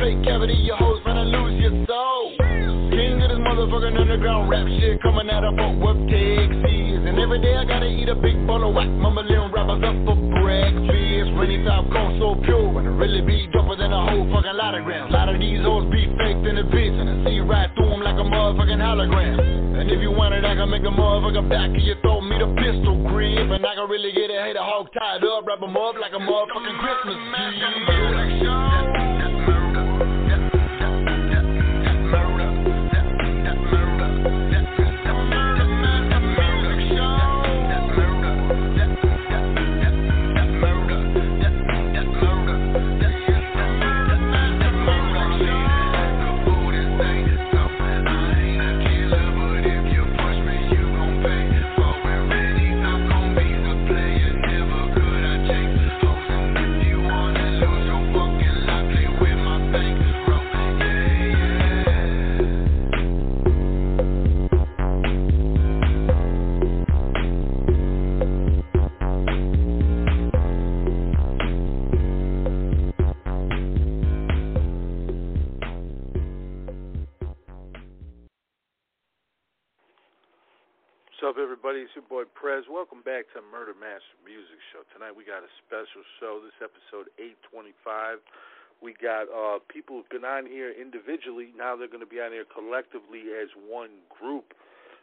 Plate cavity. Your hoes finna lose your soul. King of this motherfucking underground rap shit coming out of Fort Worth, Texas. And every day I gotta eat a big bowl of whack, mumbling rappers up for breakfast. Rainy top cone so pure, and it really be doper than a whole fucking lot of grams. A lot of these hoes be faked in the bitch, and I see right through them like a motherfucking hologram. And if you want it, I can make a motherfucker back of your throat, me the pistol grip. And I can really get a hater hog tied up, wrap 'em up like a motherfucking Christmas tree. Everybody? It's your boy Prez. Welcome back to Murder Master Music Show. Tonight we got a special show. This episode 825. We got uh, people who've been on here individually. Now they're going to be on here collectively as one group.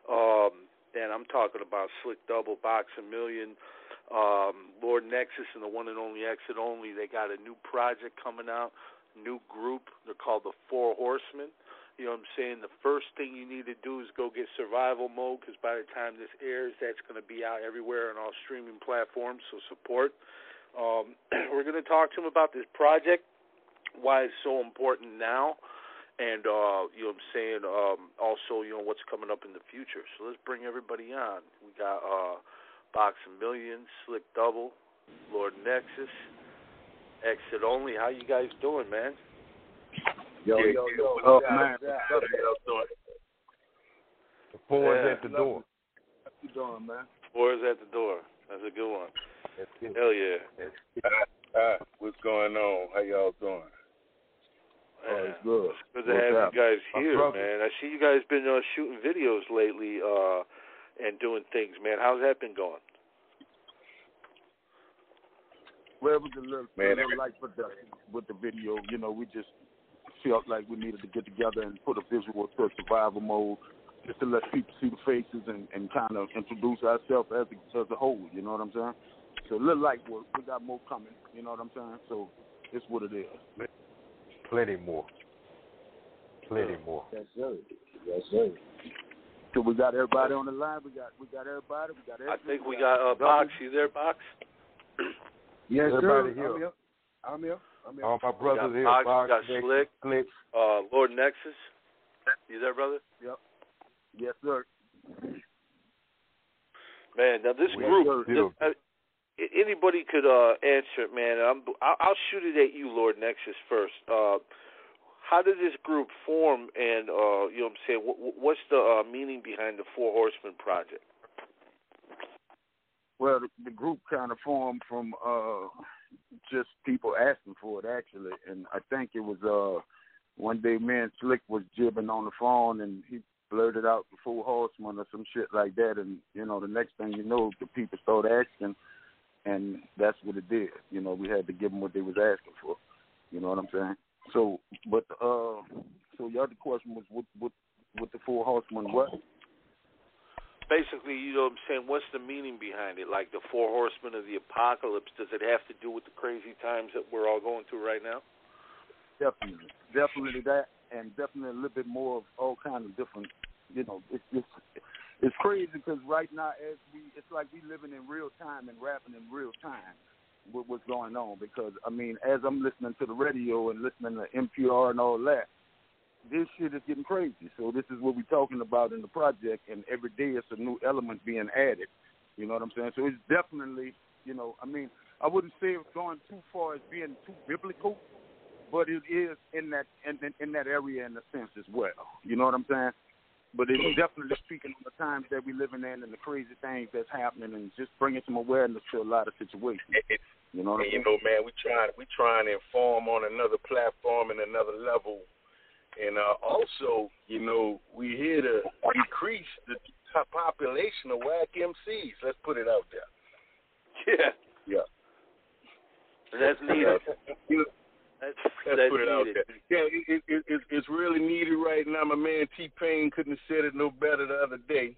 Um, and I'm talking about Slick Dubble, Box a Million, um, Lord Nexus, and the one and only X-It Only. They got a new project coming out, new group. They're called the Four Horsemen. You know what I'm saying? The first thing you need to do is go get survival mode because by the time this airs, that's going to be out everywhere on all streaming platforms. So support. Um, we're going to talk to him about this project, why it's so important now, and uh, you know what I'm saying. Um, also, you know what's coming up in the future. So let's bring everybody on. We got uh, Box of Millions, Slick Dubble, Lord Nexus, X-It Only. How you guys doing, man? Yo, yo, yo, Oh, what's man. up? The four Yeah. is at the door. What you doing, man? Four is at the door. That's a good one. That's. Hell yeah. That's it. Uh, what's going on? How y'all doing? Oh, it's good. Good to What's have up? you guys here, brother. man. I see you guys been uh, shooting videos lately uh, and doing things, man. How's that been going? Well, it was a little, Man, a little light production with the video. You know, we just felt like we needed to get together and put a visual to survival mode just to let people see the faces and, and kind of introduce ourselves as a, as a whole. You know what I'm saying? So a little light work. We got more coming. You know what I'm saying? So it's what it is. Plenty more. Plenty more. Yes, sir. Yes, sir. So we got everybody on the line. We got we got everybody. We got everybody. I everybody. think we got uh, Box. You there, Box? Yes, Everybody sir. here. I'm here. I'm here. I'm. All my brothers got here. Box, Box, got Nick, Slick. Click. Uh, Lord Nexus. You there, brother? Yep. Yes, sir. Man, now this We group, this- uh, anybody could uh, answer it, man. I'm, I'll, I'll shoot it at you, Lord Nexus, first. Uh, how did this group form, and uh, you know what I'm saying? What, what's the uh, meaning behind the Four Horsemen project? Well, the, the group kind of formed from uh just people asking for it actually, and I think it was uh one day me and Slick was jibbing on the phone, and he blurted out the Four Horsemen or some shit like that, and you know the next thing you know, the people started asking, and that's what it did. You know, we had to give them what they was asking for. You know what I'm saying? So, but uh, so the other question was what what what the Four Horsemen what? Basically, you know what I'm saying, what's the meaning behind it? Like the four horsemen of the apocalypse? Does it have to do with the crazy times that we're all going through right now? Definitely, definitely that, and definitely a little bit more of all kinds of different. You know, it's it's it's crazy because right now, as we, it's like we living in real time and rapping in real time with what's going on. Because I mean, as I'm listening to the radio and listening to NPR and all that, this shit is getting crazy. So this is what we're talking about in the project, and every day it's a new element being added. You know what I'm saying? So it's definitely, you know, I mean, I wouldn't say it's going too far as being too biblical, but it is in that in, in, in that area in a sense as well. You know what I'm saying? But it's definitely speaking on the times that we're living in and the crazy things that's happening, and just bringing some awareness to a lot of situations. You know, what and I'm you know, man, we trying we trying to inform on another platform and another level, and uh, also, you know, we here to decrease the top population of whack MCs. Let's put it out there. Yeah. Yeah. That's needed. You know, That's, Let's that's put it out needed. there. Yeah, it, it, it, it's really needed right now. My man T Pain couldn't have said it no better the other day.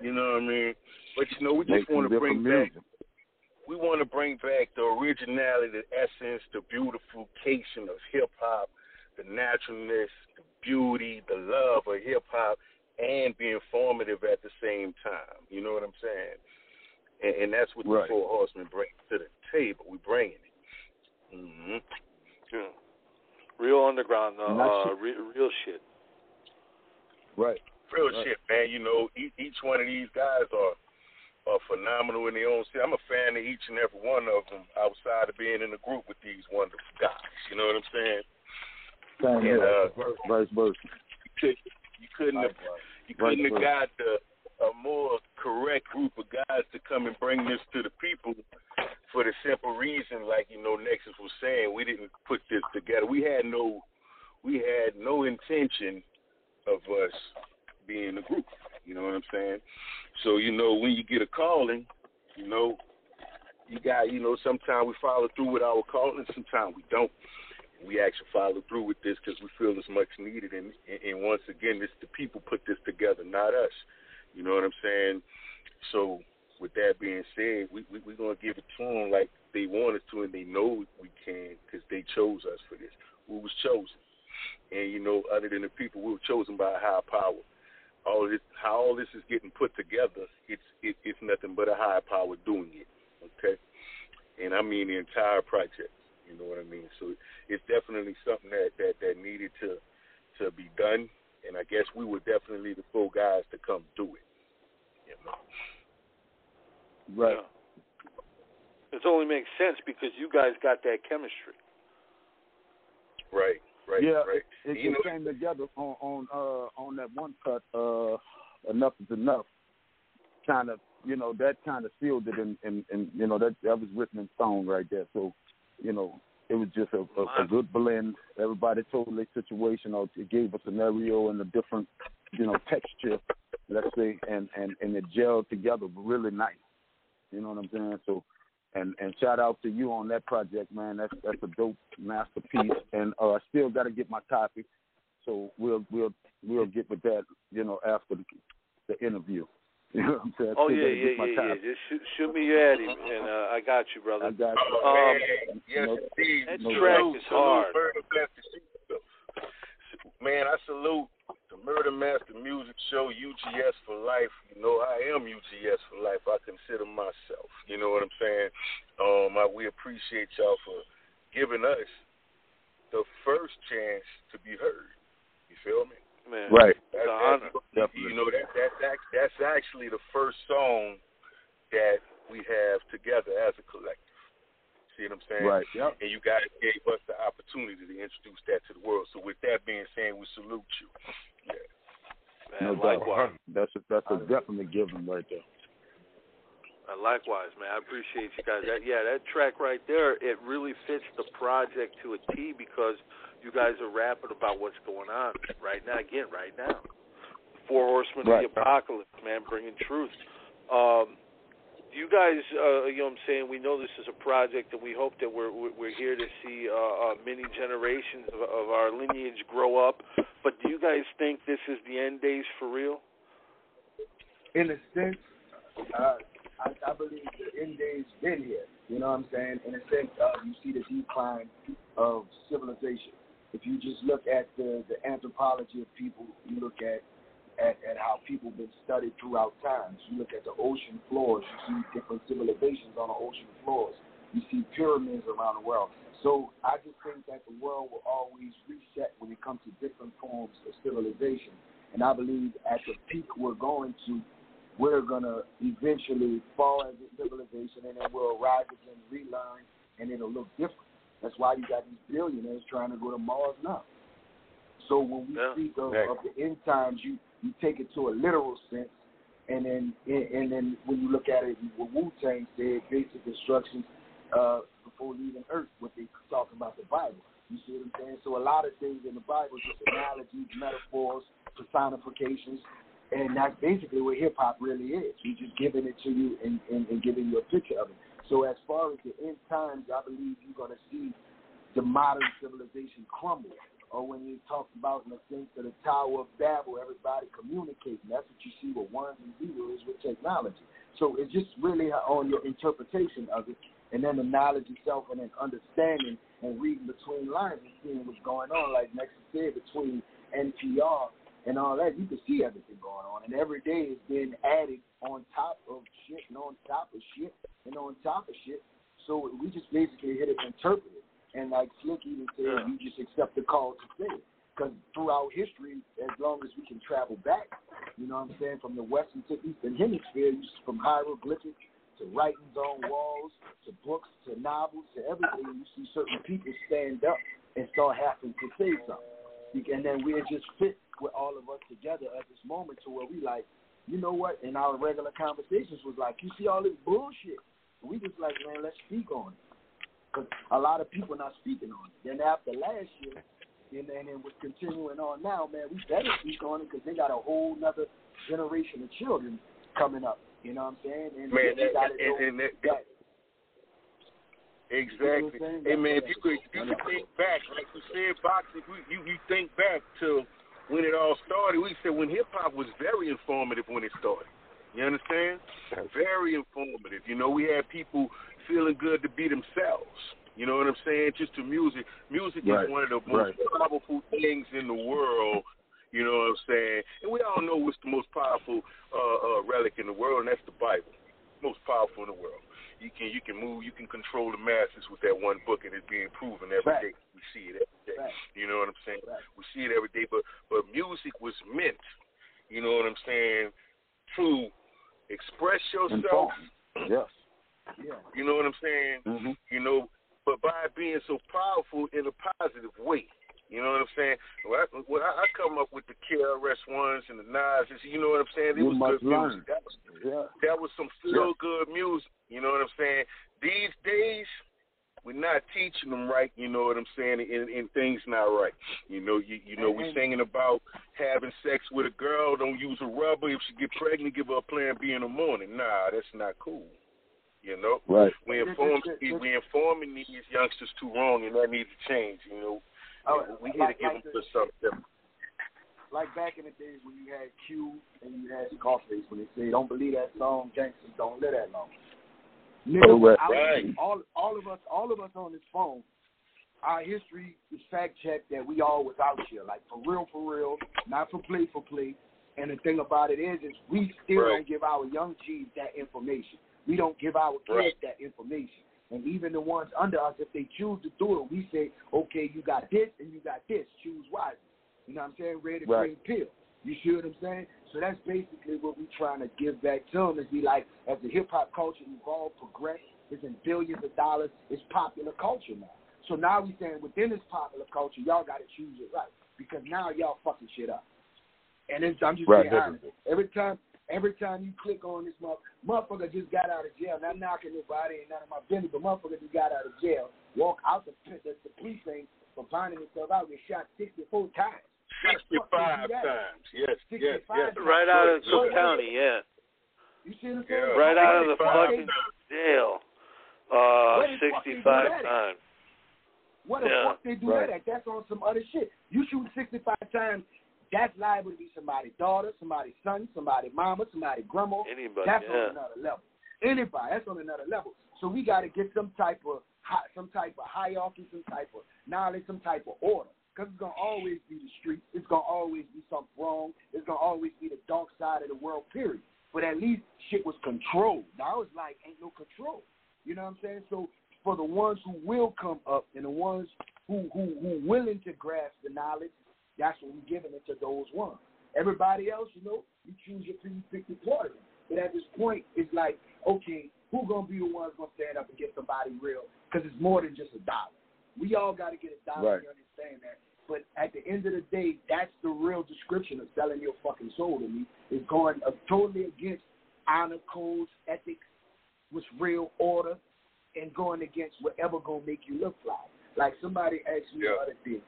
You know what I mean? But you know, we just want to bring back. music. We want to bring back the originality, the essence, the beautification of hip hop, the naturalness, the beauty, the love of hip hop, and be informative at the same time. You know what I'm saying? And, and that's what Right. the Four Horsemen bring to the table. We bringing it. Mm-hmm. Yeah. Real underground, uh, And uh, shit- re- real shit. Right. Real Right. shit, man. You know, e- each one of these guys are are phenomenal in their own sense. I'm a fan of each and every one of them outside of being in a group with these wonderful guys. You know what I'm saying? Same And uh, Vice versa. you, you couldn't have you couldn't have got the, a more correct group of guys to come and bring this to the people for the simple reason, like you know, Nexus was saying, we didn't put this together. We had no we had no intention of us being a group. You know what I'm saying? So you know, when you get a calling, you know, you got you know, sometimes we follow through with our calling, sometimes we don't. We actually follow through with this because we feel it's much needed, and, and once again, it's the people put this together, not us. You know what I'm saying? So, with that being said, we we we're gonna give it to them like they want us to, and they know we can because they chose us for this. We was chosen, and you know, other than the people, we were chosen by a higher power. All this, how all this is getting put together, it's it, it's nothing but a higher power doing it. Okay, and I mean the entire project. You know what I mean? So it's definitely something that that that needed to to be done, and I guess we were definitely the four guys to come do it. You know? Right. It only makes sense because you guys got that chemistry. Right, right, yeah, right. it, You it know- came together on on uh on that one cut. Uh, enough is enough. Kind of, you know, that kind of sealed it, and and and you know that that was written in stone right there. So, you know, it was just a, a, a good blend. Everybody told their situation, or it gave a scenario and a different, you know, texture, let's say, and and and it gelled together really nice. You know what I'm saying? So, and and shout out to you on that project, man. That's that's a dope masterpiece. And uh, I still got to get my copy, so we'll we'll we'll get with that, you know, after the, the interview. You know what I'm saying? Oh yeah, yeah, yeah, yeah. Just shoot, shoot me your Addy, and uh, I got you, brother. I got you. Oh, Um, man, yes, no- indeed. that no track is hard. Murder Master Show. Man, I salute the Murder Master Music Show, UGS for life. You know, I am UGS for life. I consider myself. You know what I'm saying? Um, I, we appreciate y'all for giving us the first chance to be heard. You feel me? Man, Right. it's That's, an honor. that's, you know that that that's that's actually the first song that we have together as a collective. See what I'm saying? Right. Yep. And you guys gave us the opportunity to introduce that to the world. So with that being said, we salute you. Yeah. No Man, doubt. That's a, that's a definitely given right there. Uh, likewise, man. I appreciate you guys. That, yeah, that track right there, it really fits the project to a T because you guys are rapping about what's going on right now. Again, right now. Four Horsemen Right. of the Apocalypse, man, bringing truth. Um, you guys, uh, you know what I'm saying, we know this is a project and we hope that we're we're here to see uh, uh, many generations of, of our lineage grow up. But do you guys think this is the end days for real? in a sense, uh, I, I believe the end days been here. You know what I'm saying? In a sense, uh, you see the decline of civilization. If you just look at the, the anthropology of people, you look at, at at how people been studied throughout times. You look at the ocean floors. You see different civilizations on the ocean floors. You see pyramids around the world. So I just think that the world will always reset when it comes to different forms of civilization. And I believe at the peak we're going to, we're going to eventually fall as a civilization and then we'll rise again, relearn, and it'll look different. That's why you got these billionaires trying to go to Mars now. So when we Yeah. speak of, Right. of the end times, you, you take it to a literal sense, and then and then when you look at it, what Wu Tang said, basic instructions uh, before leaving Earth, what they talk about the Bible. You see what I'm saying? So a lot of things in the Bible, just analogies, metaphors, personifications, and that's basically what hip hop really is. We're just giving it to you and, and, and giving you a picture of it. So as far as the end times, I believe you're going to see the modern civilization crumble. Or when you talk about in the sense of the Tower of Babel, everybody communicating. That's what you see with ones and zeros with technology. So it's just really on your interpretation of it, and then the knowledge itself, and then understanding and reading between lines and seeing what's going on. Like Nexus said, between NPR and all that, you can see everything going on, and every day is being added on top of shit and on top of shit and on top of shit. So we just basically hit it and interpret it. And like Slick even said, Yeah. you just accept the call to say it. Because throughout history, as long as we can travel back, you know what I'm saying, from the western to the eastern hemisphere, from hieroglyphics to writings on walls to books to novels to everything, you see certain people stand up and start having to say something. And then we're just fit with all of us together at this moment to where we like, you know what, in our regular conversations was like, you see all this bullshit. We just like, man, let's speak on it. Because a lot of people not speaking on it. Then after last year, and then it was continuing on now, man, we better speak on it because they got a whole nother generation of children coming up. You know what I'm saying? And Man, they got to and, know and that, that. exactly. You know what I'm saying? Hey man, if you could, Yeah. you could think back, like you said, boxing. You, you you think back to when it all started. We said when hip hop was very informative when it started. You understand? Very informative. You know, we had people feeling good to be themselves. You know what I'm saying? Just to music. Music Right. is one of the most Right. powerful things in the world. You know what I'm saying? And we all know what's the most powerful uh, uh, relic in the world, and that's the Bible. Most powerful in the world. You can you can move, you can control the masses with that one book, and it's being proven every Right. day. We see it every day. Right. You know what I'm saying? Right. We see it every day. But but music was meant, you know what I'm saying, to express yourself. Yes. Yeah. You know what I'm saying? Mm-hmm. You know, but by being so powerful in a positive way. You know what I'm saying? When I, when I I come up with the KRS ones and the Nas, you know what I'm saying? It You was must good learn. music. That was Yeah. that was some feel good music. You know what I'm saying? These days, we're not teaching them right. You know what I'm saying? And, and things not right. You know, you you know, we're singing about having sex with a girl. Don't use a rubber. If she get pregnant, give her a Plan B in the morning. Nah, that's not cool. You know, Right. we inform we informing these youngsters too wrong, and that needs to change. You know, Oh, we here like- to give like them the- something different. like back in the days when you had Q and you had Scarface when they say, "Don't believe that song, gangsters don't live that long." Nigga, Correct. I- all all of us, all of us on this phone, our history is fact checked that we all was out here, like for real, for real, not for play, for play. And the thing about it is, is we still Right. don't give our young G's that information. We don't give our kids Right. that information. And even the ones under us, if they choose to do it, we say, okay, you got this and you got this. Choose wisely. You know what I'm saying? Red or Right. green pill. You see what I'm saying? So that's basically what we're trying to give back to them is be like, as the hip hop culture evolved, progressed, it's in billions of dollars, it's popular culture now. So now we saying within this popular culture, y'all got to choose it right because now y'all fucking shit up. And it's, I'm just Right, being honest. Every time, every time you click on this mother, motherfucker just got out of jail. Not knocking nobody, ain't none of my business, but motherfucker just got out of jail. Walk out the the, the police thing for finding himself out, get shot 64 times. Sixty-five times. Yes, yes, yes. Right out of Look, Cook County, yeah. You see what I'm Yeah. Right out of the 65 fucking jail. Uh, Where the fuck they do 65 times. What the Yeah. fuck they do Right. that at? That's on some other shit. You shoot 65 times, that's liable to be somebody's daughter, somebody's son, somebody's mama, somebody's grandma. Anybody, That's yeah. on another level. Anybody, that's on another level. So we got to get some type of hi- some type of hierarchy, some type of knowledge, some type of order. Because it's gonna always be the streets. It's gonna always be something wrong. It's gonna always be the dark side of the world. Period. But at least shit was controlled. Now it's like ain't no control. You know what I'm saying? So for the ones who will come up and the ones who who who willing to grasp the knowledge, that's what we're giving it to those ones. Everybody else, you know, you choose your you pick your poison. But at this point, it's like, okay, who gonna be the ones gonna stand up and get somebody real? Because it's more than just a dollar. We all got to get a dollar. Right. You understand that? But at the end of the day, that's the real description of selling your fucking soul to me. Is going uh, totally against honor codes, ethics, what's real order, and going against whatever gonna make you look fly. Like somebody asked me the other day,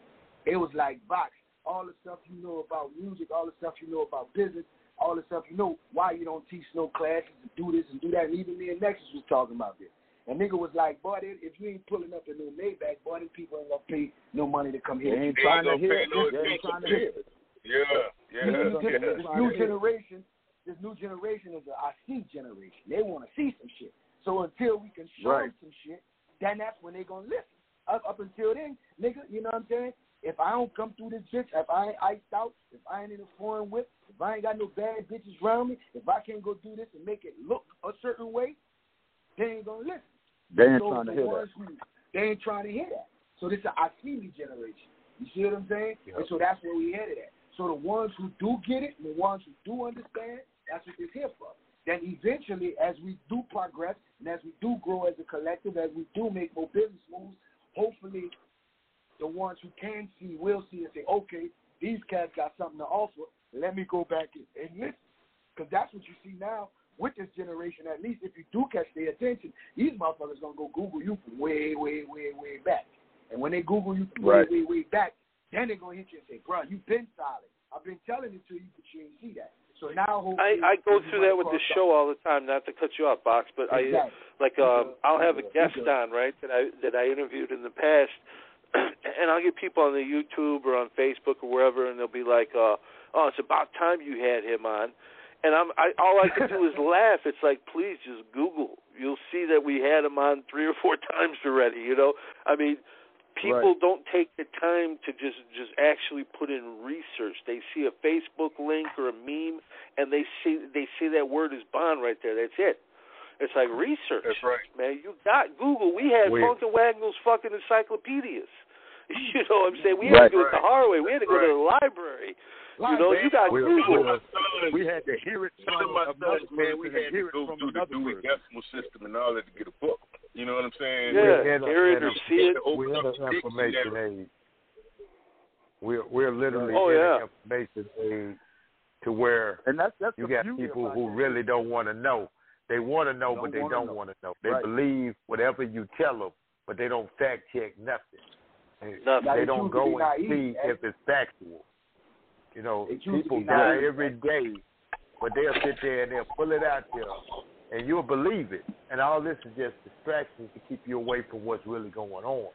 it was like box. All the stuff you know about music, all the stuff you know about business, all the stuff you know, why you don't teach no classes and do this and do that. And even me and Nexus was talking about this. And nigga was like, boy, they- if you ain't pulling up a new Maybach, boy, them people ain't gonna pay no money to come here. They ain't They trying to ain't gonna hear it. no They ain't trying to hear it. Yeah, yeah, new, yeah. this new generation, this new generation is a I see generation. They want to see some shit. So until we can show Right. them some shit, then that's when they gonna listen. Up, up until then, nigga, you know what I'm saying? If I don't come through this bitch, if I ain't iced out, if I ain't in a foreign whip, if I ain't got no bad bitches around me, if I can't go do this and make it look a certain way, they ain't gonna listen. They ain't So trying to hear that. They ain't trying to hear that. So this is see me generation. You see what I'm saying? Yep. And so that's where we headed at. So the ones who do get it, and the ones who do understand, that's what this here for. Then eventually, as we do progress and as we do grow as a collective, as we do make more business moves, hopefully the ones who can see will see and say, okay, these cats got something to offer. Let me go back and, and listen. Because that's what you see now with this generation. At least if you do catch their attention, these motherfuckers going to go Google you from way, way, way, way back. And when they Google you from Right. way, way, way back, then they're going to hit you and say, bro, you've been solid. I've been telling it to you, but you ain't see that. So now, I, I go through that with the show all the time. Not to cut you off, box, but I like um, I'll have a guest on right that I that I interviewed in the past, and I'll get people on the YouTube or on Facebook or wherever, and they'll be like, uh, "Oh, it's about time you had him on," and I'm I all I can do is laugh. It's like, please just Google. You'll see that we had him on three or four times already. You know, I mean. People Right. don't take the time to just just actually put in research. They see a Facebook link or a meme, and they see they see that word is bond right there. That's it. It's like research. That's right. Man, you got Google. We had Funk and Wagnall's fucking encyclopedias. You know what I'm saying? We had Right. to do it the hard way. We had to go to the library. You know, you got We- Google. we- We had to hear it from of my another sons, man, we person and had hear to it go from through the Dewey. Decimal System in order to get a book. You know what I'm saying? Yeah, We're in a- hear it or see it. We're an information age. We're we're literally Oh, in yeah. an information age to where And that's that's you got people who it. really don't want to know. They want to know, Don't but they wanna don't want to know. They Right. believe whatever you tell them, but they don't fact check nothing. And Nothing. Now, They they don't go and naive, see eh? if it's factual. You know, They choose to people die every day, but they'll sit there and they'll pull it out there, and you'll believe it. And all this is just distractions to keep you away from what's really going on.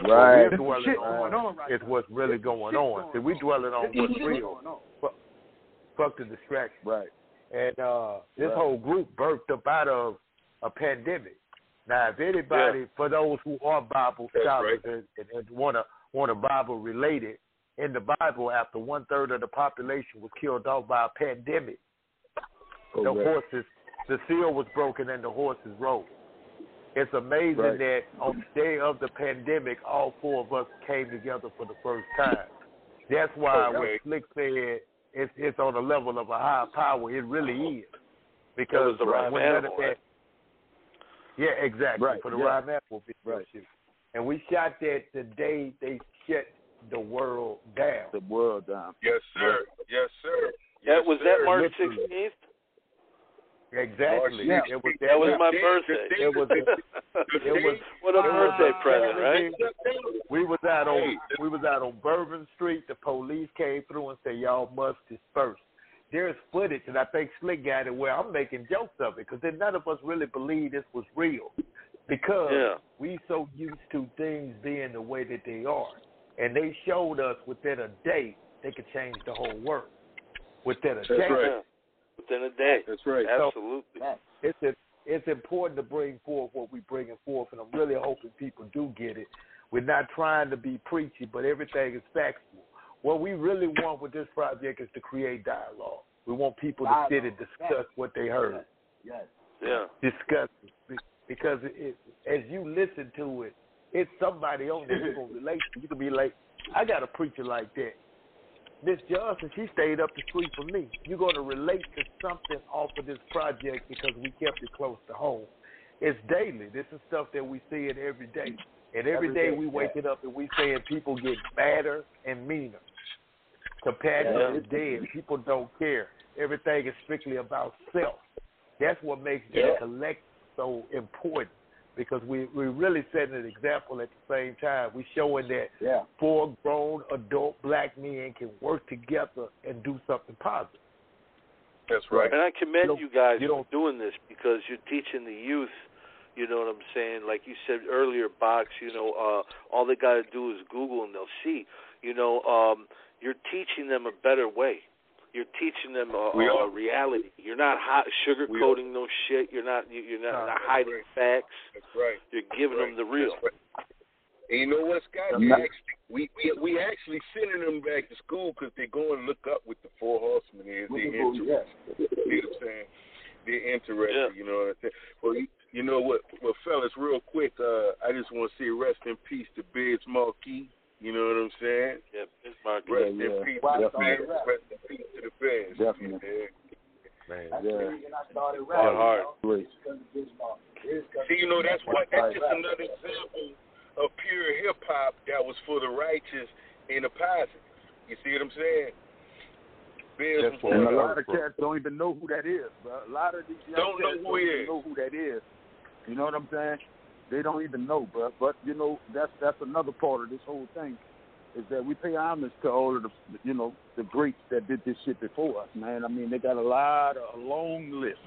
What Right. we're There's dwelling shit on going on right is what's really There's going shit on. going See, we on. dwelling on There's what's shit real. going on. Fuck the distraction. Right. And uh, this Right. whole group birthed up out of a pandemic. Now, if anybody, for those who are Bible That's scholars right. and, and, and want to want to Bible related, in the Bible, after one third of the population was killed off by a pandemic, the horses, the seal was broken and the horses rose. It's amazing Right. that on the day of the pandemic, all four of us came together for the first time. That's why Okay. what Slick said, it's, it's on the level of a higher power. It really is. Because was the rhyme when animal, that- right? Yeah, exactly. Right, For the yeah. rhyme animal video Right. shoot. And we shot that the day they shut the world down. The world down. Yes, sir. Yes, sir. That Yes, was sir. that March sixteenth. Exactly. Yeah. It was That that was my The- birthday. It was it was what a birthday a present, right? We was out on we was out on Bourbon Street. The police came through and said, "Y'all must disperse." There's footage, and I think Slick got it where I'm making jokes of it because then none of us really believed this was real because Yeah. we so used to things being the way that they are, and they showed us within a day they could change the whole world within a That's day. right. Within a day. That's right. Absolutely. So it's it's important to bring forth what we're bringing forth, and I'm really hoping people do get it. We're not trying to be preachy, but everything is factual. What we really want with this project is to create dialogue. We want people to sit and discuss what they heard. Yes. Yeah. Discuss it. because it, as you listen to it, it's somebody on there you can relate to. You can be like, I got a preacher like that. Miss Johnson, she stayed up the street from me. You're going to relate to something off of this project because we kept it close to home. It's daily. This is stuff that we see it every day. And every Every day day, we yeah. waking up and we saying people get madder and meaner. Compassion Yeah. is dead. People don't care. Everything is strictly about self. That's what makes the Yeah. collect so important because we we're really setting an example at the same time. We're showing that Yeah. four grown adult black men can work together and do something positive. That's right. And I commend You you, guys you for don't- doing this because you're teaching the youth. You know what I'm saying? Like you said earlier, box. You know, uh, all they got to do is Google and they'll see. You know, um, you're teaching them a better way. You're teaching them a, a reality. You're not hot sugarcoating no shit. You're not. you- You're not, No. not hiding facts. That's right. You're giving them the real. Right. And you know what, Scott? I'm We not- actually we, we we actually sending them back to school because they're going to look up with the four horsemen is. They're the bull, interested. yes. You know what I'm saying? They're interested. Yeah. You know what I'm saying? Well, you, you know what? Well, fellas, real quick, uh, I just want to say rest in peace to Biz Markie. You know what I'm saying? Yeah, it's Mark. Rest yeah. in peace Why to the started Biz. rap? Rest in peace to the Biz. Definitely. Yeah. Man. That's Yeah. the I started Hard, rapping. hard. you know, because of this law. It's 'cause See, you know, that's what that's just another example of pure hip hop that was for the righteous and the positive. You see what I'm saying? Biz That's And a lot of cats don't even know who that is, bro. A lot of these young Don't know who don't even is. know who that is. You know what I'm saying? They don't even know, bro. But you know, that's that's another part of this whole thing, is that we pay homage to all of the, you know, the greats that did this shit before us, man. I mean, they got a lot, of, a long list.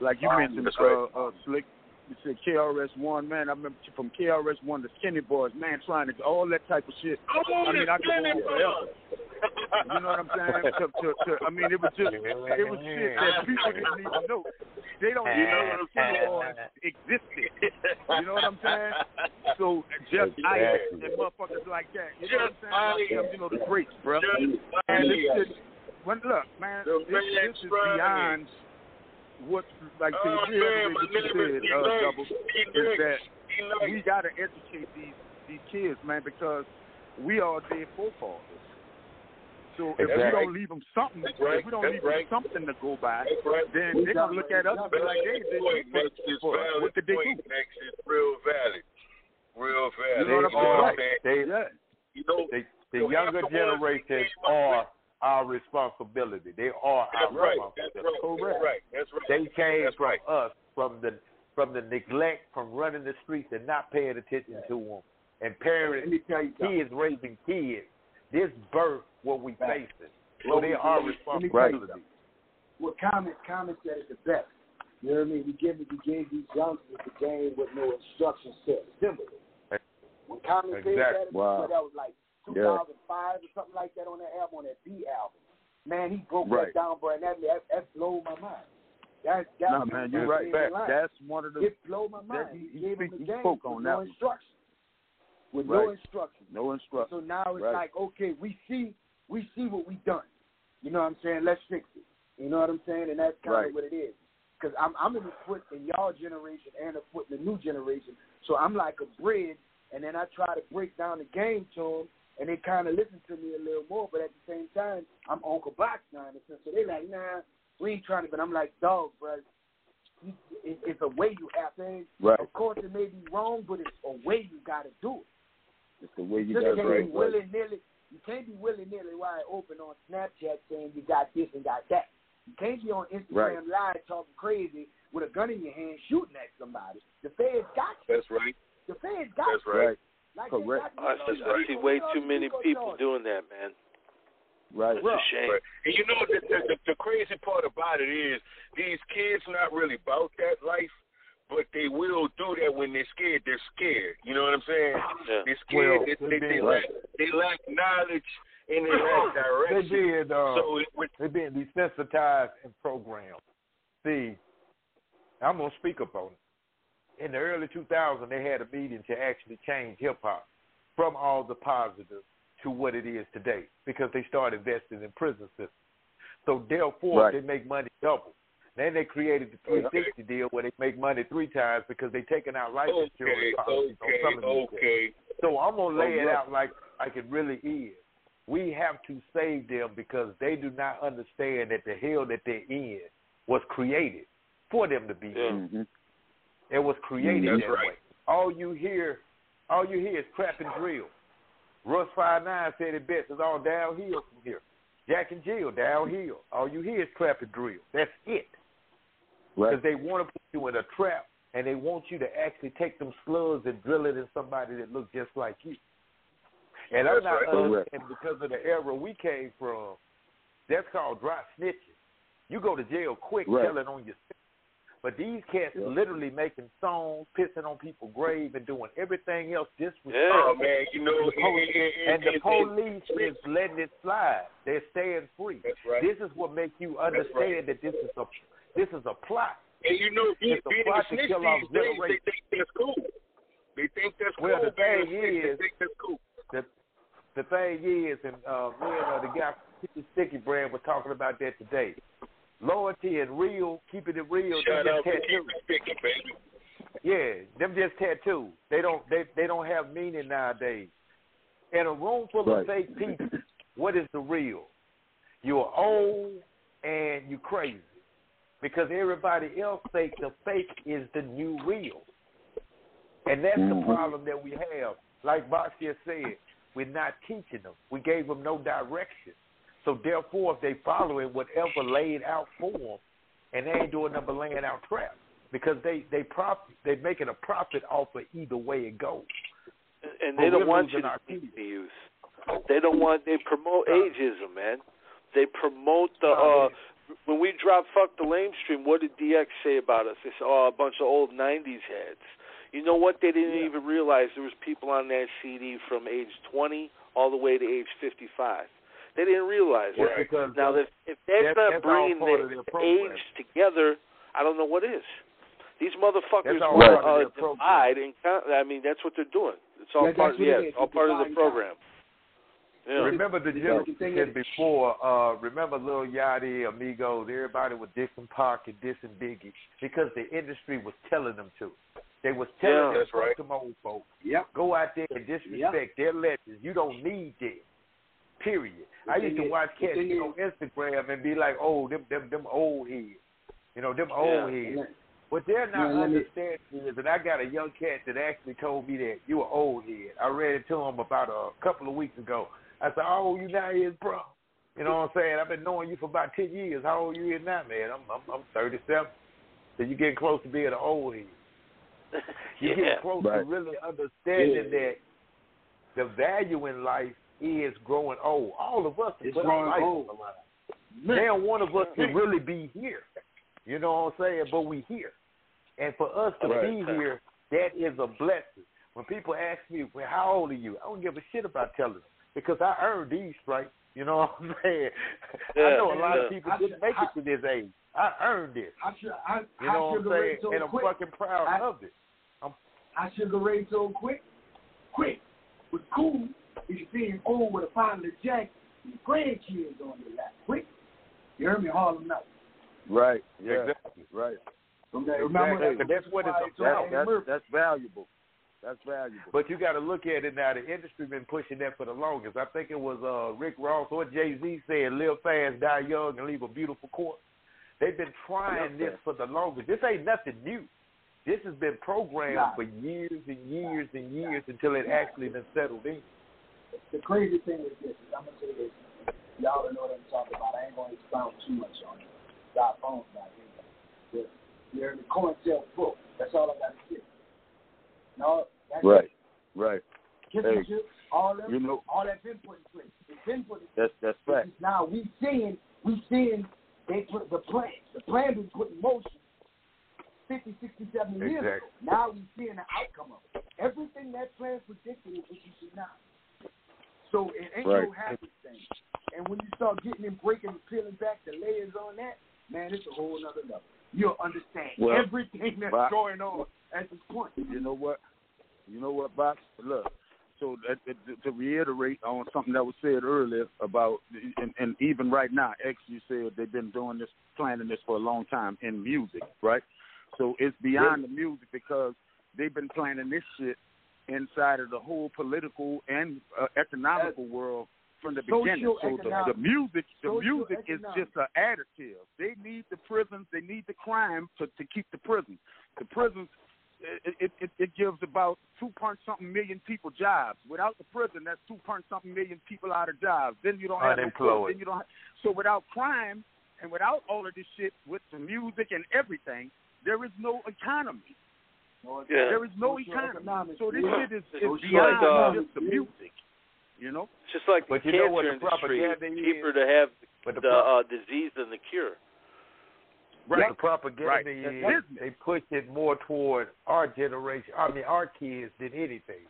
Like you Long mentioned, list, uh, right. uh, Slick. You said KRS One, man. I remember from KRS One to Skinny Boys, man, trying to all that type of shit. I mean, I could go on forever. You know what I'm saying? to, to, to, I mean, it was just, it was shit that people didn't even know. They don't even know what Skinny Boys existed. You know what I'm saying? So Just-Ice and motherfuckers like that. You know what I'm saying? Like you know the greats, bro. And this shit, when look, man, this, this is beyond what, like, to Oh, man, what you said, uh. Dubble, is that we gotta educate these these kids, man, because we are their forefathers. So if we don't leave them something, right. if we don't That's leave them something to go by, right. then they're gonna look at us and be like, "Hey, they point, did Next is for valid What did they do?" Next is real valid. Real valid. You know what I'm saying? They, Yeah, You know, they, the So younger afterwards, generations they came up are our responsibility. They are that's our right. Responsibility. right. That's right. That's right. They came That's from right. us, from the from the neglect, from running the streets and not paying attention to them, and parents, me tell you something. kids raising kids. This birth, what we Right. facing. So they are Let me tell you What Common Common said is the best. You know what I mean? We give we gave these youngsters the game with no instruction set. Simple. When Common said that, Wow. that was like 2005 or something like that on that album, on that B album. Man, he broke Right. that down, bro, and that that, that blew my mind. That that nah, man, you're right. that. That's one of the it blew my mind. that he- he, he gave him the he game spoke with on no that one. instruction. With no instruction. no instruction. So now it's Right. like, okay, we see we see what we done. You know what I'm saying? Let's fix it. You know what I'm saying? And that's kind Right. of what it is. Because I'm I'm in the foot in y'all generation and a foot in the new generation. So I'm like a bridge, and then I try to break down the game to them, and they kind of listen to me a little more. But at the same time, I'm Uncle Box now, in a sense. So they like, nah, we ain't trying to. But I'm like, dog, bro. it- It's a way you have things. Right. Of course, it may be wrong, but it's a way you got to do it. It's the way you got can't right. be willy nilly. You can't be willy nilly wide open on Snapchat saying you got this and got that. You can't be on Instagram Right. live talking crazy with a gun in your hand shooting at somebody. The feds got you. That's right. The feds got you. That's you. right. Like Correct. They I see, I see way too many people doing that, man. Right. It's a shame. Right. And you know the, the, the, the crazy part about it is these kids not really about that life, but they will do that when they're scared. They're scared. You know what I'm saying? Yeah. They're scared. Well, they, they, they, right. lack, they lack knowledge in the right direction. They being uh, so it, they being desensitized and programmed. See, I'm gonna speak up on it. In the early 2000s, they had a meeting to actually change hip hop from all the positive to what it is today because they started investing in prison systems. So therefore, Right. they make money double. Then they created the 360 deal where they make money three times because they're taking out life okay, insurance policies okay, on some of these. okay. So I'm gonna lay it out like like it really is. We have to save them because they do not understand that the hell that they're in was created for them to be in. hmm It was created That's that right. way. All you hear, all you hear is crap and drill. Russ Five Nine said it best. It's all downhill from here. Jack and Jill downhill. All you hear is crap and drill. That's it. Right. Because they want to put you in a trap and they want you to actually take them slugs and drill it in somebody that looks just like you. And I'm That's not right. understanding because of the era we came from. That's called dry snitching. You go to jail quick, Right. telling on yourself. But these cats Yeah. literally making songs, pissing on people's grave, and doing everything else disrespectful. Oh man, you know, The police, it- it- and the it- police it- is letting it slide. They're staying free. That's right. This is what makes you right. understand that this is a this is a plot. And you know, being, It's a being a plot to kill off these days, they think that's cool. They think that's Well, cool. the being a thing snitch. is- they think that's cool. The the thing is, and uh, me and uh, the guy from Sticky Brand were talking about that today. Loyalty and real, keeping it real. Shout them out just to tattoos. Sticky, baby. Yeah, them just tattoos. They don't they they don't have meaning nowadays. In a room full of Right. fake people, what is the real? You're old and you crazy. Because everybody else think the fake is the new real. And that's the Mhm. problem that we have. Like Box just said, we're not teaching them. We gave them no direction. So therefore, if they following whatever laid out for them, and they ain't doing nothing but laying out traps because they they profit they making a profit off of either way it goes. and But they don't want you losing to our teach kids. the youth. They don't want. They promote ageism, man. They promote the. Uh When we dropped "Fuck the Lame Stream," what did DX say about us? They said, "Oh, a bunch of old '90s heads." You know what? They didn't even realize there was people on that CD from age 20 all the way to age 55. They didn't realize Well, that. because Now, if, if that's, that's- not that's bringing the age together, I don't know what is. These motherfuckers That's all want part to uh, divide and I mean that's what they're doing. It's all Yeah, part. Yeah, it is. all part of the program. Yeah. Remember the The gentleman thing said is- before, uh, remember Lil Yachty, Amigos, everybody was dissing Pac and dissing Biggie because the industry was telling them to. They was telling Yeah, them, right. them old folks. Yep. Go out there and disrespect their legends. You don't need them. Period. The I used to watch cats on Instagram and be like, oh, them them them old heads. You know, them old Yeah. heads. What they're not Yeah, let me- understanding is, and I got a young cat that actually told me that you an old head. I read it to him about a couple of weeks ago. I said, "How old you now is, bro?" You know what I'm saying? I've been knowing you for about ten years. How old you is now, man? I'm I'm, I'm 37. So you getting close to being an old head. You yeah. getting close to really understanding Yeah. that the value in life is growing old. All of us are It's put our growing life old. on. Now one of us can really be here. You know what I'm saying? But we here. And for us to Right. be here, that is a blessing. When people ask me, well, how old are you? I don't give a shit about telling them because I earned these stripes. You know what I'm saying? I know a lot yeah. of people I- didn't make it to this age. I earned this. I should, I, You know I what I'm saying? so and I'm quick. fucking proud I- of it. I sugar rate so quick. Quick. Was cool. Is being cool with a finally jack and grandkids on your lap. Quick. You heard me Harlem Night. Right. Yeah. Exactly. Right. Remember, Exactly. remember That's what it's That's about. That's that's, that's valuable. That's valuable. But you got to look at it now. The industry been pushing that for the longest. I think it was uh, Rick Ross or Jay Z said, "Live fast, die young, and leave a beautiful corpse." They've been trying this for the longest. This ain't nothing new. This has been programmed Nah. for years and years and years until it actually been settled in. the crazy thing is this. Is I'm gonna say this. Y'all don't know what I'm talking about. I ain't gonna expound too much on it. Got phones back here. But you heard me coin sell book. That's all I got to say. No, that's Right. Right. Hey, all that, you know- all that been put in place. It's been put in That's that's place. fact. Now we seeing, we seeing they put the plan. The plan been put in motion 50, 60, 70 years ago. Now we seeing the outcome of it. Everything that plan predicted is what you see now. So it ain't Right. no happy thing. And when you start getting and breaking and peeling back the layers on that, man, it's a whole other level. You'll understand Well, everything that's going on at this point. You know what? You know what, Boxx? Look, so that, that- to reiterate on something that was said earlier about, and, and even right now, X, you said they've been doing this, planning this for a long time in music, right? So it's beyond the music because they've been planning this shit inside of the whole political and uh, economical world from the beginning. So the, the music, the music is just an additive. They need the prisons, they need the crime to to keep the prisons. The prisons it, it, it, it gives about two point something million people jobs. Without the prison, that's two point something million people out of jobs. Then you don't have no Unemployed. prison. Then you don't. Have, so without crime and without all of this shit, with the music and everything, there is no economy. Yeah. There is no economy. Socio-economic. So this shit is, is It's beyond like, uh, just the music. You know. It's just like But the you know what cancer the industry. It's propaganda cheaper is? to have But the the pro- uh, disease than the cure. Right. The propaganda Right. is they push it more toward our generation. I mean, our kids than anything.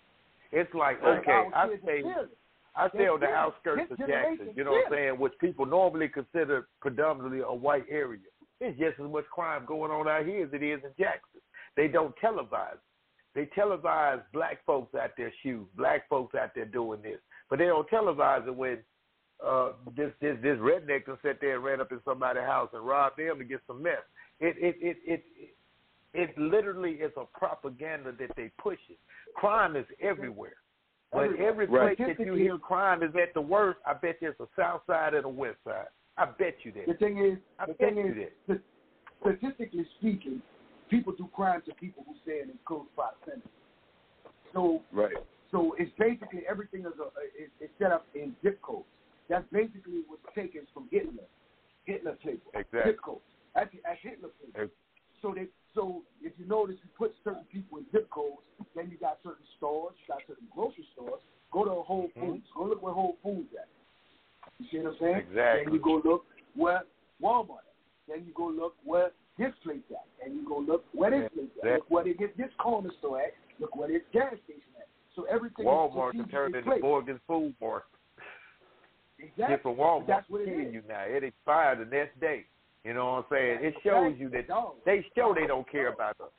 It's like Right. okay, Our I kids stay, are serious. I stay on the outskirts of Jackson. You know what I'm saying? Which people normally consider predominantly a white area. It's just as much crime going on out here as it is in Jackson. They don't televise. They televise black folks out there shoes, black folks out there doing this, but they don't televise it when uh, this this this redneck can sit there and ran up in somebody's house and robbed them to get some mess. It it it it it, it literally is a propaganda that they push it. Crime is everywhere. But Everywhere. every Right. place that you hear crime is at the worst, I bet there's a south side and a west side. I bet you that. The thing is, I the bet thing you is, st- statistically speaking, people do crime to people who stay in close proximity. So, Right. so it's basically everything is, a, is, is set up in zip codes. That's basically what's taken from Hitler. Hitler playbook. Exactly. Zip codes. That's, that's Hitler playbook. Ex- So they, so if you notice, you put certain people in zip codes. Then you got certain stores. You got certain grocery stores. Go to a Whole Mhm. Foods. Go look where Whole Foods at. You see what I'm saying? Exactly. Then you go look where Walmart at. Then you go look where this place at. And you go look where this place at. Look where they get this corner store at. Look where this gas station at. So everything Walmart is can turn strategically into. Morgan's Food Market. Exactly. Different Walmart That's what it kill is. you now. It expired the next day. You know what I'm saying? It shows you that Dog. they show they don't care about us.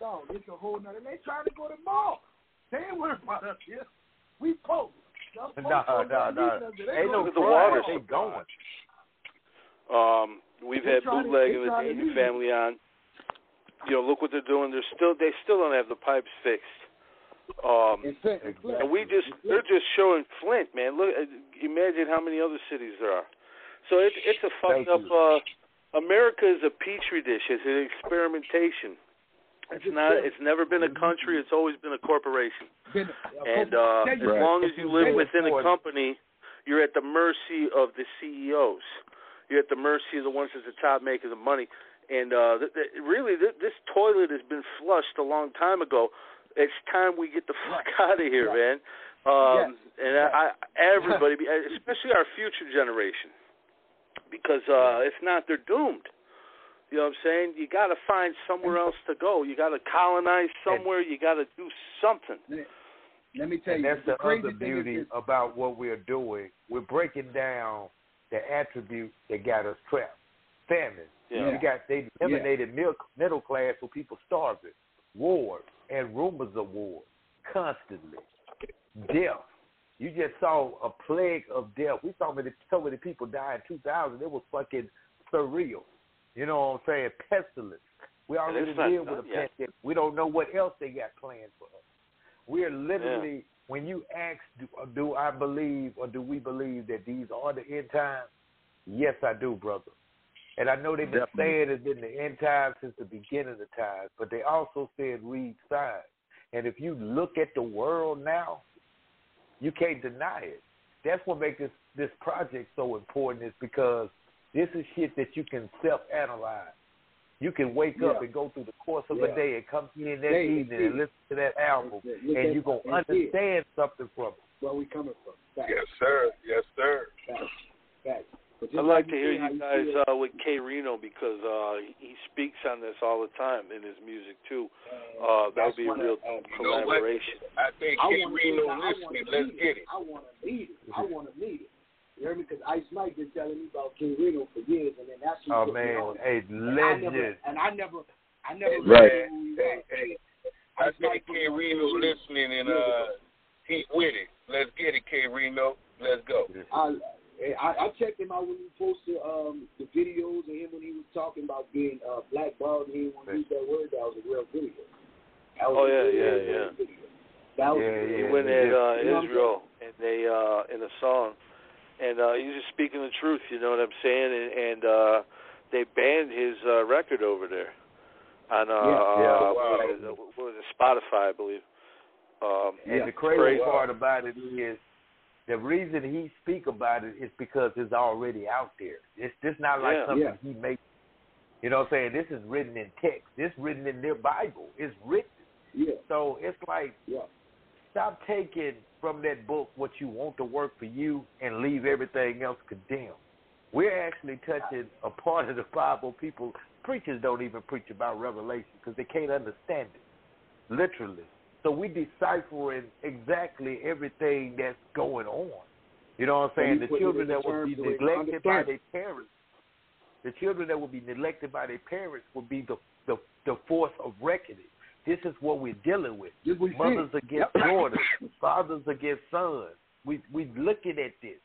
Dog, it's a whole nother. They trying to go to mall. They ain't worried about us here. We post. No, no, no. Ain't no the water They going. Um, we've They're had trying to- bootlegging with the trying to Eaton use family on. You know, look what they're doing. They're still they still don't have the pipes fixed. Um, Exactly. and we just they're just showing Flint, man. Look, uh, imagine how many other cities there are. So it, it's a fucked up. Uh, America is a petri dish. It's an experimentation. It's not. It's never been a country. It's always been a corporation. And uh, as long as you live within a company, you're at the mercy of the CEOs. You're at the mercy of the ones at the top making the money. And uh, th- th- really, th- this toilet has been flushed a long time ago. It's time we get the fuck out of here, man. Um, And I, I, everybody, especially our future generation, because uh, if not, they're doomed. You know what I'm saying? You got to find somewhere else to go. You got to colonize somewhere. You got to do something. Let me tell And you, that's the, the crazy other thing beauty is, about what we're doing. We're breaking down the attribute that got us trapped. Famine. Yeah. You got they eliminated middle middle class so people starving. Wars and rumors of wars constantly. Death. You just saw a plague of death. We saw many, so many people die in 2000. It was fucking surreal. You know what I'm saying? Pestilence. We already deal with a yet. pandemic. We don't know what else they got planned for us. We're literally, when you ask, do, uh, do I believe or do we believe that these are the end times? Yes, I do, brother. And I know they've been Definitely. saying it's been the end times since the beginning of the times, but they also said read signs. And if you look at the world now, you can't deny it. That's what makes this this project so important is because this is shit that you can self analyze. You can wake up and go through the course of Yeah. a day and come in that Hey, evening and see. listen to that album, and you're gonna understand something from it. where we coming from. Facts. Yes, sir. Yes, sir. Facts. Facts. But I'd like to hear you guys uh, with K Reno because uh, he speaks on this all the time in his music too. Uh, that would be a real you know collaboration. I think I K wanna Reno see- I listening. Let's meet get it. I want to meet it. I want to meet it. You hear me? Because Ice Mike been telling me about K Reno for years, and then that's who Oh man, on. a And I never, legend. and I never, I never Right. really knew Hey, was. hey. I think K Reno listening and uh, he with it. Let's get it, K Reno. Let's go. I, I I checked him out when he posted um the videos of him when he was talking about being uh blackballed. He didn't want to use that word. That was a real video. That was Oh yeah, real, yeah, real yeah. Video. That was Yeah, He yeah, went yeah. at uh, You know Israel and they uh, in a song, and uh, he's just speaking the truth. You know what I'm saying? And, and uh, they banned his uh, record over there on uh, Yeah. uh, what, was it, what was it, Spotify, I believe. Um, And Yeah. the crazy Crazy. part about it is the reason he speak about it is because it's already out there. It's just not like Yeah. something Yeah. he makes. You know what I'm saying? This is written in text. It's written in their Bible. It's written. Yeah, So it's like yeah. stop taking from that book what you want to work for you and leave everything else condemned. We're actually touching a part of the Bible. People, preachers don't even preach about Revelation because they can't understand it, literally. So we deciphering exactly everything that's going on. You know what I'm saying? The children that will be terms the way we neglected by their parents, the children that will be neglected by their parents will be the the, the force of reckoning. This is what we're dealing with. This we see. Mothers against Yep. daughters, fathers against sons. We we looking at this.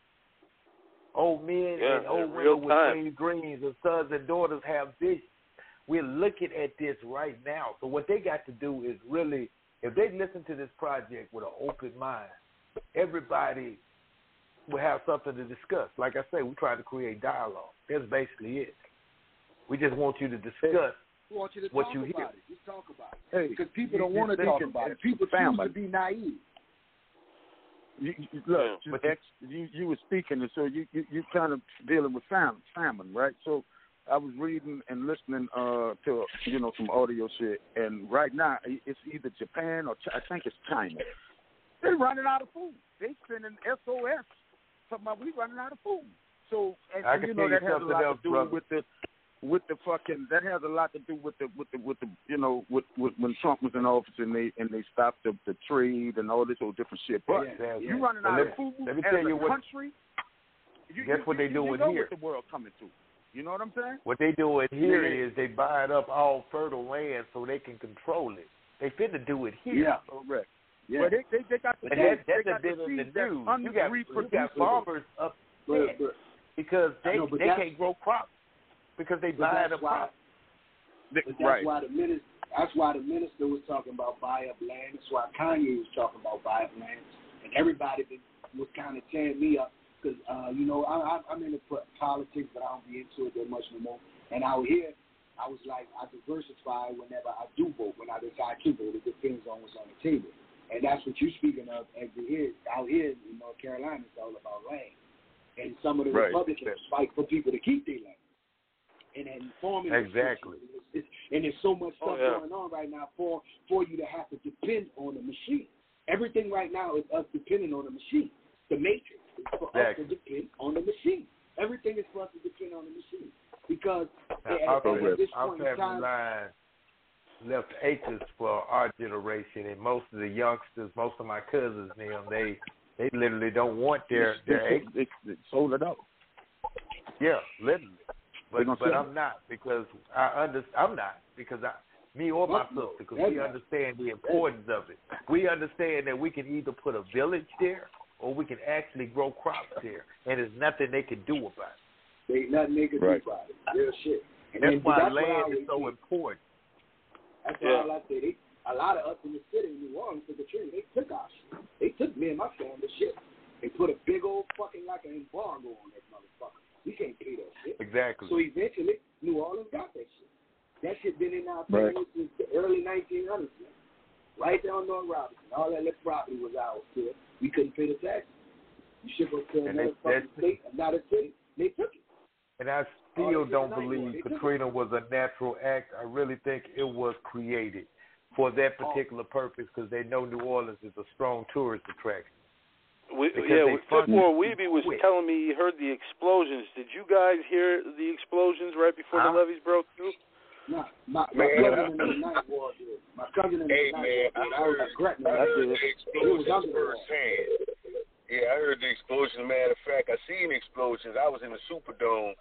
Old men Yeah, and old women with green dreams, and sons and daughters have visions. We're looking at this right now. So what they got to do is really, if they listen to this project with an open mind, everybody will have something to discuss. Like I say, we try to create dialogue. That's basically it. We just want you to discuss We want you to what talk you about hear. it. Just talk about it. Hey, Because people don't want to talk about it. as People choose to be naive. You, you, look, Yeah. just But the- ex, you you were speaking, and so you you you kind of dealing with famine, famine, right? So I was reading and listening uh to you know some audio shit, and right now it's either Japan or Ch- I think it's China. They're running out of food. They sending SOS talking about we running out of food. So and, I and you know that has a lot else, to do brother. with the with the fucking that has a lot to do with the with the with the you know with, with when Trump was in office and they and they stopped the, the trade and all this old different shit. But Yeah, you yeah. running out let- of food let me as tell you a what- country. You, Guess you, what they you, doing you know here? What the world coming to. You know what I'm saying? What they doing here Yeah. is they buying up all fertile land so they can control it. They finna do it here. Yeah. Correct. Yeah. But they, they they got the And seeds. that, they got a bit the in the seeds that's news. You got, you got farmers But, upset but, because they know, they can't grow crops because they but buying that's up why, crops. but that's right. why the minister. That's why the minister was talking about buy up land. That's why Kanye was talking about buy up land, and everybody been, was kind of tearing me up because uh, you know I, I, I'm into politics, but I don't be into it that much no more. And out here, I was like I diversify whenever I do vote. When I decide to vote, it depends on what's on the table. And that's what you're speaking of. As here, out here in North Carolina, it's all about land. And some of the Right. Republicans fight for people to keep their land. And then farming Exactly. restrictions. It's, and there's so much Oh, stuff yeah. going on right now for for you to have to depend on the machine. Everything right now is us depending on the machine. The matrix is for Exactly. us to depend on the machine. Everything is for us to depend on the machine because Now, at, our, at, at this our point in family time, line left acres for our generation, and most of the youngsters, most of my cousins, them, they they literally don't want their their acres. they, they sold it out. Yeah, literally. But gonna but I'm not because I under I'm not because I me or my sister because we understand the importance of it. We understand that we can either put a village there or we can actually grow crops there, and there's nothing they can do about it. there ain't nothing they can Right. do about it. Real shit. And That's then why that's land always is so say. important. That's Yeah. why I like. They, a lot of us in the city in New Orleans took a tree. They took our shit. They took me and my family shit. They put a big old fucking like an embargo on that motherfucker. We can't pay that shit. Exactly. So eventually, New Orleans got that shit. That shit been in our Right. since the early 1900s. Man. Right down North Robinson. All that little property was ours here. We couldn't pay the taxes. You ship us to another they- fucking state, another city. They took it. And I oh, still they don't did tonight was believe Katrina was a natural act. I really think it was created for that Oh. particular purpose because they know New Orleans is a strong tourist attraction. We, yeah, they Tip fucking War Weeby was quit. telling me he heard the explosions. Did you guys hear the explosions right before Huh? the levees broke through? My, my, my Man, cousin I- in the Ninth Ward did. My cousin in Hey the night man, I war did. I was heard. I heard the explosions under the wall. firsthand. Yeah, I heard the explosions. Matter of fact, I seen explosions. I was in the Superdome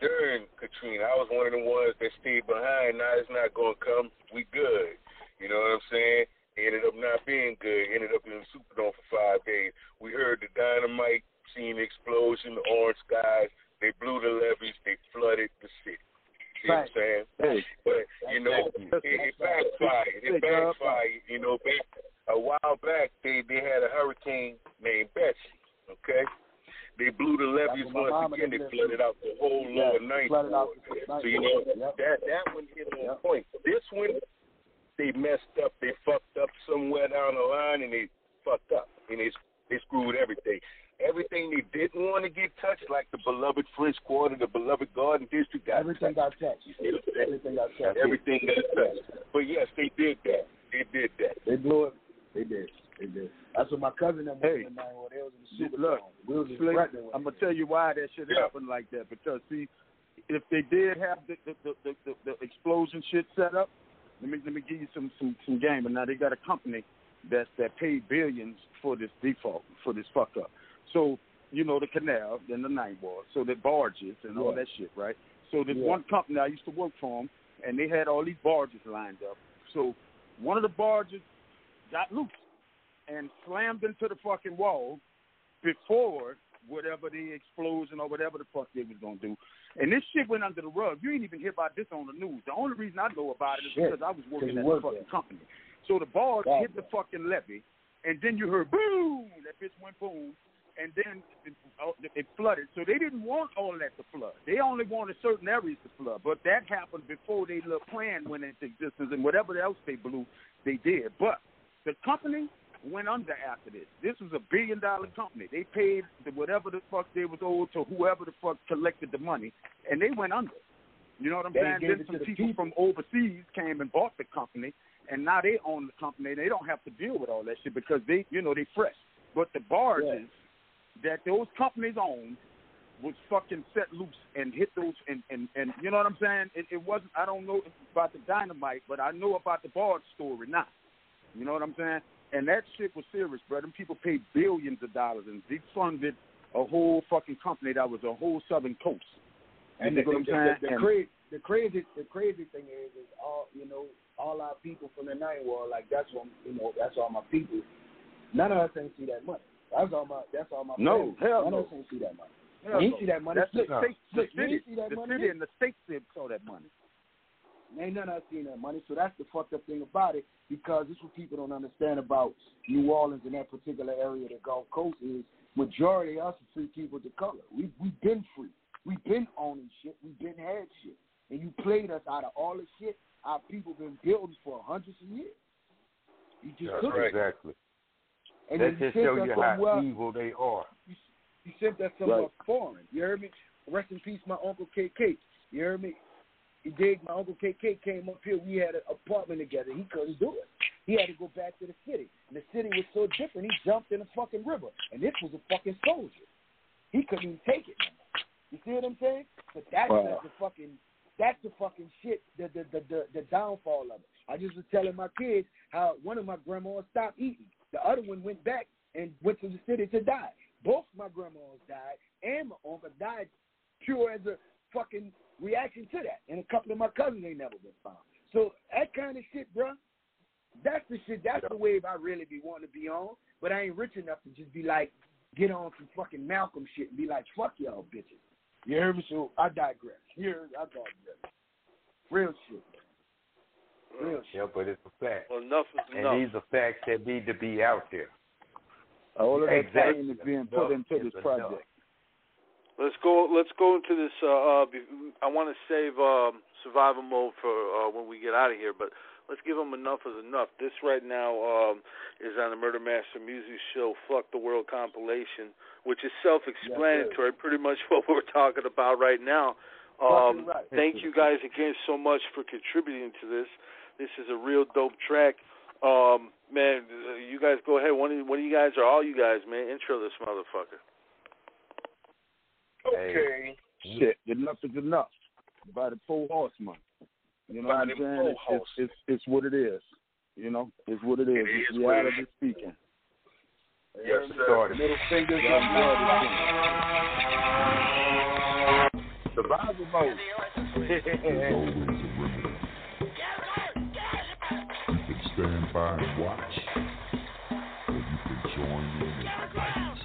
during Katrina. I was one of the ones that stayed behind. Now it's not gonna come. We good. You know what I'm saying? Ended up not being good. Ended up in the Superdome for five days. We heard the dynamite, seen the explosion, the orange skies. They blew the levees. They flooded the city. See what I'm saying? But you know, it, it backfired. It backfired. You know, back a while back, they they had a hurricane named Betsy. Okay, they blew the levees That's what my once again. They flooded out the whole Yeah, lower ninth. So you know yep. that that one hit on Yep. point. This one, they messed up. They fucked up somewhere down the line, and they fucked up, and they they screwed everything. Everything they didn't want to get touched, like the beloved French Quarter, the beloved Garden District, got Everything touched. got touched. You see what I'm saying? Everything got touched. Everything got touched. But yes, they did that. They did that. They blew it. They did. They did. That's what my cousin that was Hey. in the Ninth Ward. They was in the Super Look, We was in Slick, I'm gonna tell you why that shit Yeah. happened like that. Because see, if they did have the the, the, the, the, the explosion shit set up, let me let me give you some some some game. And now they got a company that that paid billions for this default for this fuck up. So you know the canal, then the Ninth Ward, so the barges and all Yeah. that shit, right? So this Yeah. one company I used to work for them, and they had all these barges lined up. So one of the barges got loose and slammed into the fucking wall before whatever the explosion or whatever the fuck they was gonna do. And this shit went under the rug. You ain't even hear about this on the news. The only reason I know about it is Shit. because I was working at the fucking there. company. So the Right. hit the fucking levee, and then you heard boom. That bitch went boom, and then it, oh, flooded. So they didn't want all that to flood. They only wanted certain areas to flood. But that happened before they little plan went into existence, and whatever else they blew, they did. But the company went under after this. This was a billion dollar company. They paid the, whatever the fuck they was owed to whoever the fuck collected the money, and they went under. You know what I'm They saying? Then some the people, people. from overseas came and bought the company, and now they own the company. They don't have to deal with all that shit because they, you know, they fresh. But the barges that those companies owned was fucking set loose and hit those and and and you know what I'm saying? It, it wasn't. I don't know about the dynamite, but I know about the barge story now. You know what I'm saying? And that shit was serious, bro. Them people paid billions of dollars and defunded a whole fucking company that was a whole southern coast. And you the, know what I'm the, saying? the, the, And- crazy, the crazy, the crazy thing is, is all you know, all our people from the Ninth Ward, like that's what you know, that's all my people. None of us ain't see that money. That's all my. That's all my. No, family. hell no. us ain't see that money. Hell you no. ain't see that money. That's the Slick, state, Slick, the city, ain't see that the money. city and the states that saw that money. Ain't none of us seen that money. So that's the fucked up thing about it because this is what people don't understand about New Orleans and that particular area of the Gulf Coast is majority of us are free people of color. We we've been free. We've been owning shit. We've been had shit. And you played us out of all the shit our people been building for hundreds of years. You just That's took right. it. Exactly. And that just sent show you how somewhere- evil they are. you sent us somewhere Right. foreign. You heard me? Rest in peace, my uncle KK. You heard me? He dig my uncle KK came up here. We had an apartment together. He couldn't do it. He had to go back to the city. And the city was so different. He jumped in a fucking river. And this was a fucking soldier. He couldn't even take it. You see what I'm saying? But that's Wow. the fucking that's the fucking shit, the the, the the the downfall of it. I just was telling my kids how one of my grandmas stopped eating. The other one went back and went to the city to die. Both my grandmas died and my uncle died pure as a fucking reaction to that. And a couple of my cousins ain't never been found. So that kind of shit, bruh, that's the shit, that's the wave I really be wanting to be on. But I ain't rich enough to just be like, get on some fucking Malcolm shit and be like, fuck y'all bitches. You hear me? So I digress. Here, I digress. Real shit. Real shit. Yeah, but it's a fact. Well, enough is And enough. these are facts that need to be out there. All of that Exactly. pain is being put Enough into is this enough. project. Let's go. Let's go into this. Uh, uh, I want to save um, survival mode for uh, when we get out of here, but let's give them enough is enough. This right now um, is on the Murder Master Music Show. Fuck the World compilation, which is self-explanatory. pretty much what we're talking about right now. Um, right. thank you guys again so much for contributing to this. This is a real dope track. Um, man, uh, you guys go ahead. One of, one of you guys or all you guys, man, intro this motherfucker. Okay. Shit, enough is enough. By the four horsemen. You know By what I'm saying? It's, it's, it's, it's what it is. You know, it's what it is. It it's is what it reality is. speaking. Yes, sir. Middle fingers God up. bless Survival mode. You can stand by and watch, or you can join in and fight.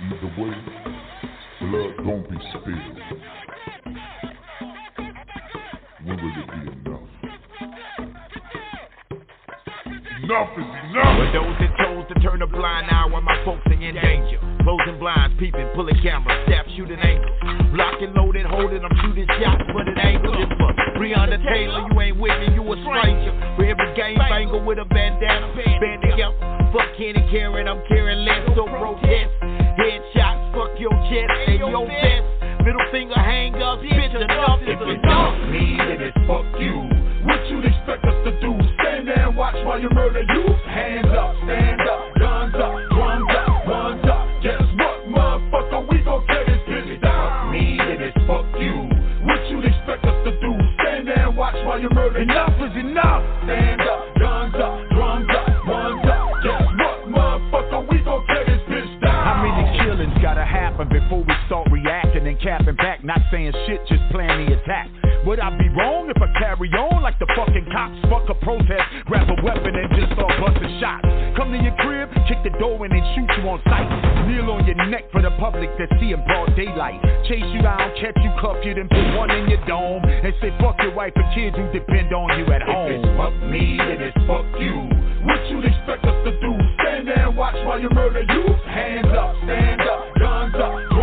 Either way, blood gon' be spilled. When will it be enough? Enough is enough! For those that chose to turn a blind eye while my folks are in danger. Closing blinds, peeping, pulling cameras, staff shooting angles. Blocking, loaded, holding, I'm shooting shots, but it ain't good for uh, Breonna Taylor, you ain't with me, you a stranger. For every game banger with a bandana, band together. Fuck Kenny Karen, I'm carrying less, so protest. Headshots, fuck your chest, and your vest. Middle finger hang up, bitch, enough is enough. me, then it's fuck you. What you'd expect us to do? Stand there and watch while you murder you? Hands up, stand up, guns up, drums up, while Enough is enough. Stand up, guns up, drums up, ones up. Guess what, motherfucker? We gon' tear this bitch down. How many killings gotta happen before we start reacting and capping back? Not saying shit, just plan the attack. Would I be wrong if I carry on like the fucking cops? Fuck a protest, grab shots. Come to your crib, kick the door in and shoot you on sight. Kneel on your neck for the public to see in broad daylight. Chase you down, catch you, cuff you, then put one in your dome. And say fuck your wife and kids who depend on you at If home. it's fuck me, and it's fuck you. What you'd expect us to do? Stand there and watch while you murder you? Hands up, stand up, guns up,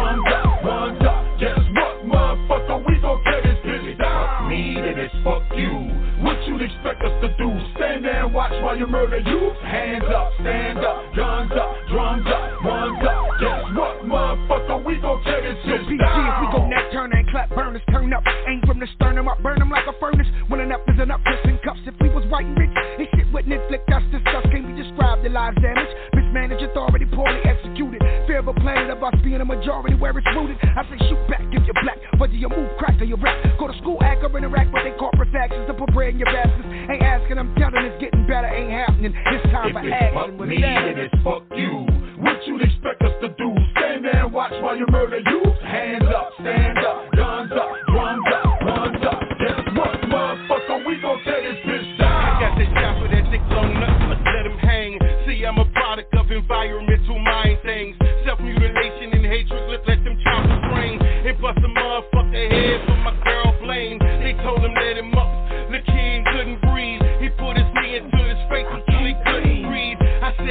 watch while you murder you? Hands up, stand up, guns up, drums up, ones up. Guess what, motherfucker? We gon' tear this shit BG, down. if we go nat turn and clap burners, turn up. Aim from the sternum up, burn 'em like a furnace. When enough is enough, in cups. If we was white and rich, this shit with Netflix, that's discussed. Can't be described, the lives damage. Mismanaged authority, poorly executed. Of a planet of us being a majority where it's rooted. I say shoot back if you're black, whether you move, crack, or you rap. Go to school, act, or interact with their corporate factions to put bread in your baskets. Ain't asking, I'm telling, it's getting better, ain't happening. It's time If for it's action. fuck me, then it's fuck you. What you'd expect us to do? Stand there and watch while you murder you? Hands up, stand up, guns up, drums up,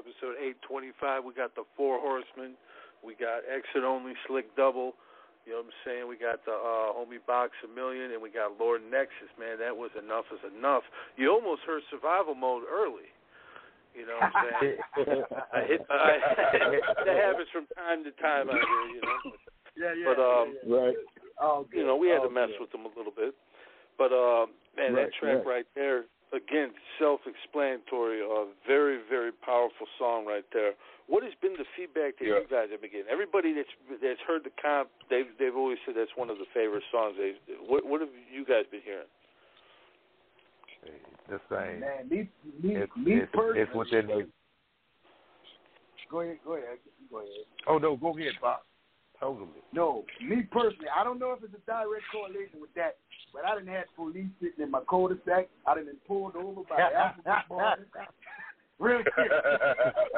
episode 825. We got the Four Horsemen. We got X-It Only Slick Dubble. You know what I'm saying? We got the uh, Homie Box a Million, and we got Lord Nexus. Man, that was enough is enough. You almost heard Survival Mode early. You know what I'm saying? I hit. I, that happens from time to time out here. You know. Yeah, yeah. But um, yeah, Right. Oh, you know, we had oh, to mess good. with them a little bit. But uh, man, that track right. right there, again, self-explanatory. A very, very powerful song right there. What has been the feedback that Yeah. you guys have been getting? Everybody that's that's heard the comp, they've they've always said that's one of the favorite songs. They what what have you guys been hearing? The same. Man, me, me, It's, me it's, personally. it's within the. Go ahead, go ahead, go ahead. Oh no, go ahead, Bob. Totally. No, me personally, I don't know if it's a direct correlation with that, but I didn't have police sitting in my cul-de-sac. I done been pulled over by the alphabet boys. Real shit.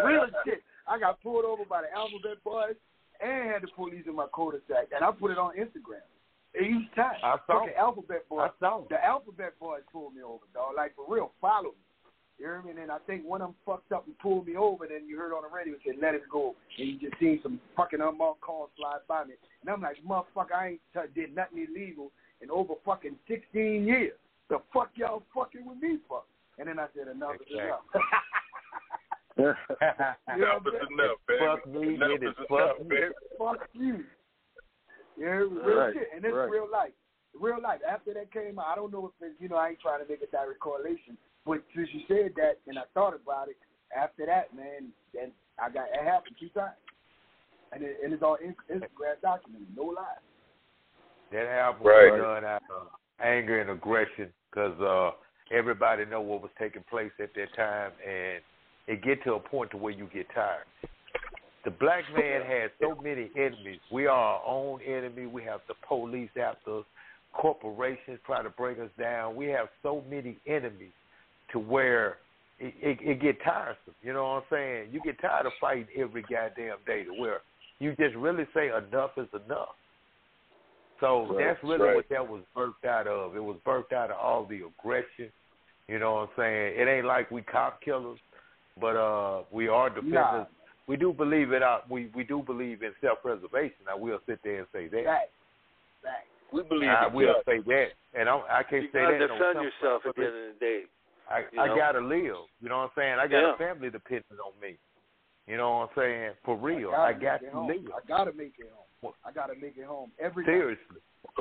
Real shit. I got pulled over by the alphabet boys and had the police in my cul-de-sac, and I put it on Instagram. Each time. I saw okay, Alphabet Boys. I saw The Alphabet Boys pulled me over, dog. Like for real, follow me. You hear me? And then I think one of them fucked up and pulled me over. And then you heard on the radio said, "Let it go," and you just seen some fucking unmarked cars fly by me. And I'm like, "Motherfucker, I ain't t- did nothing illegal in over fucking 16 years. The fuck y'all fucking with me for?" And then I said, "Enough is enough." You know Enough what is I'm enough, baby. Fuck me, Enough get it. is Fuck enough, me. baby. fuck you. Yeah, real Right, shit, and it's right. real life. Real life. After that came out, I don't know if it's, you know I ain't trying to make a direct correlation, but since you said that and I thought about it, after that, man, then I got it happened two times, and it, and it's all in, Instagram documented, no lie. That album Right. was done out of anger and aggression because uh, everybody know what was taking place at that time, and it get to a point to where you get tired. The black man has so many enemies. We are our own enemy. We have the police after us. Corporations try to bring us down. We have so many enemies to where it, it, it get tiresome. You know what I'm saying? You get tired of fighting every goddamn day to where you just really say enough is enough. So Right, that's really right. what that was birthed out of. It was birthed out of all the aggression. You know what I'm saying? It ain't like we cop killers, but uh we are defenders. Nah. We do believe it out we we do believe in self preservation. I will sit there and say that. Fact, fact. We believe I will say that. And I I can't You say that no defend yourself at the end of the day. I, you I gotta live. You know what I'm saying? I got Yeah. a family dependent on me. You know what I'm saying? For real. I I, gotta got make it to home. live. I gotta make it home. I gotta make it home every night. Seriously.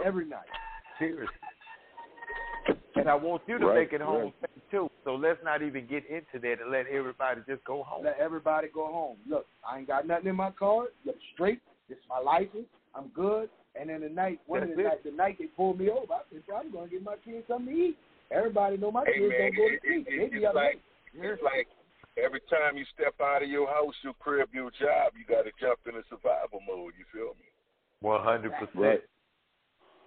Every night. Seriously. And I want you to Right, make it home too. So let's not even get into that and let everybody just go home. Let everybody go home. Look, I ain't got nothing in my car. Look straight. This is my license. I'm good. And then the night, one of the it. night, the night they pulled me over, I said, I'm gonna get my kids something to eat. Everybody know my Hey, kids man, don't go to it- sleep. it- They it's be up like- Yeah. It's like every time you step out of your house, your crib, your job, you got to jump into survival mode. You feel me? One hundred percent. Right.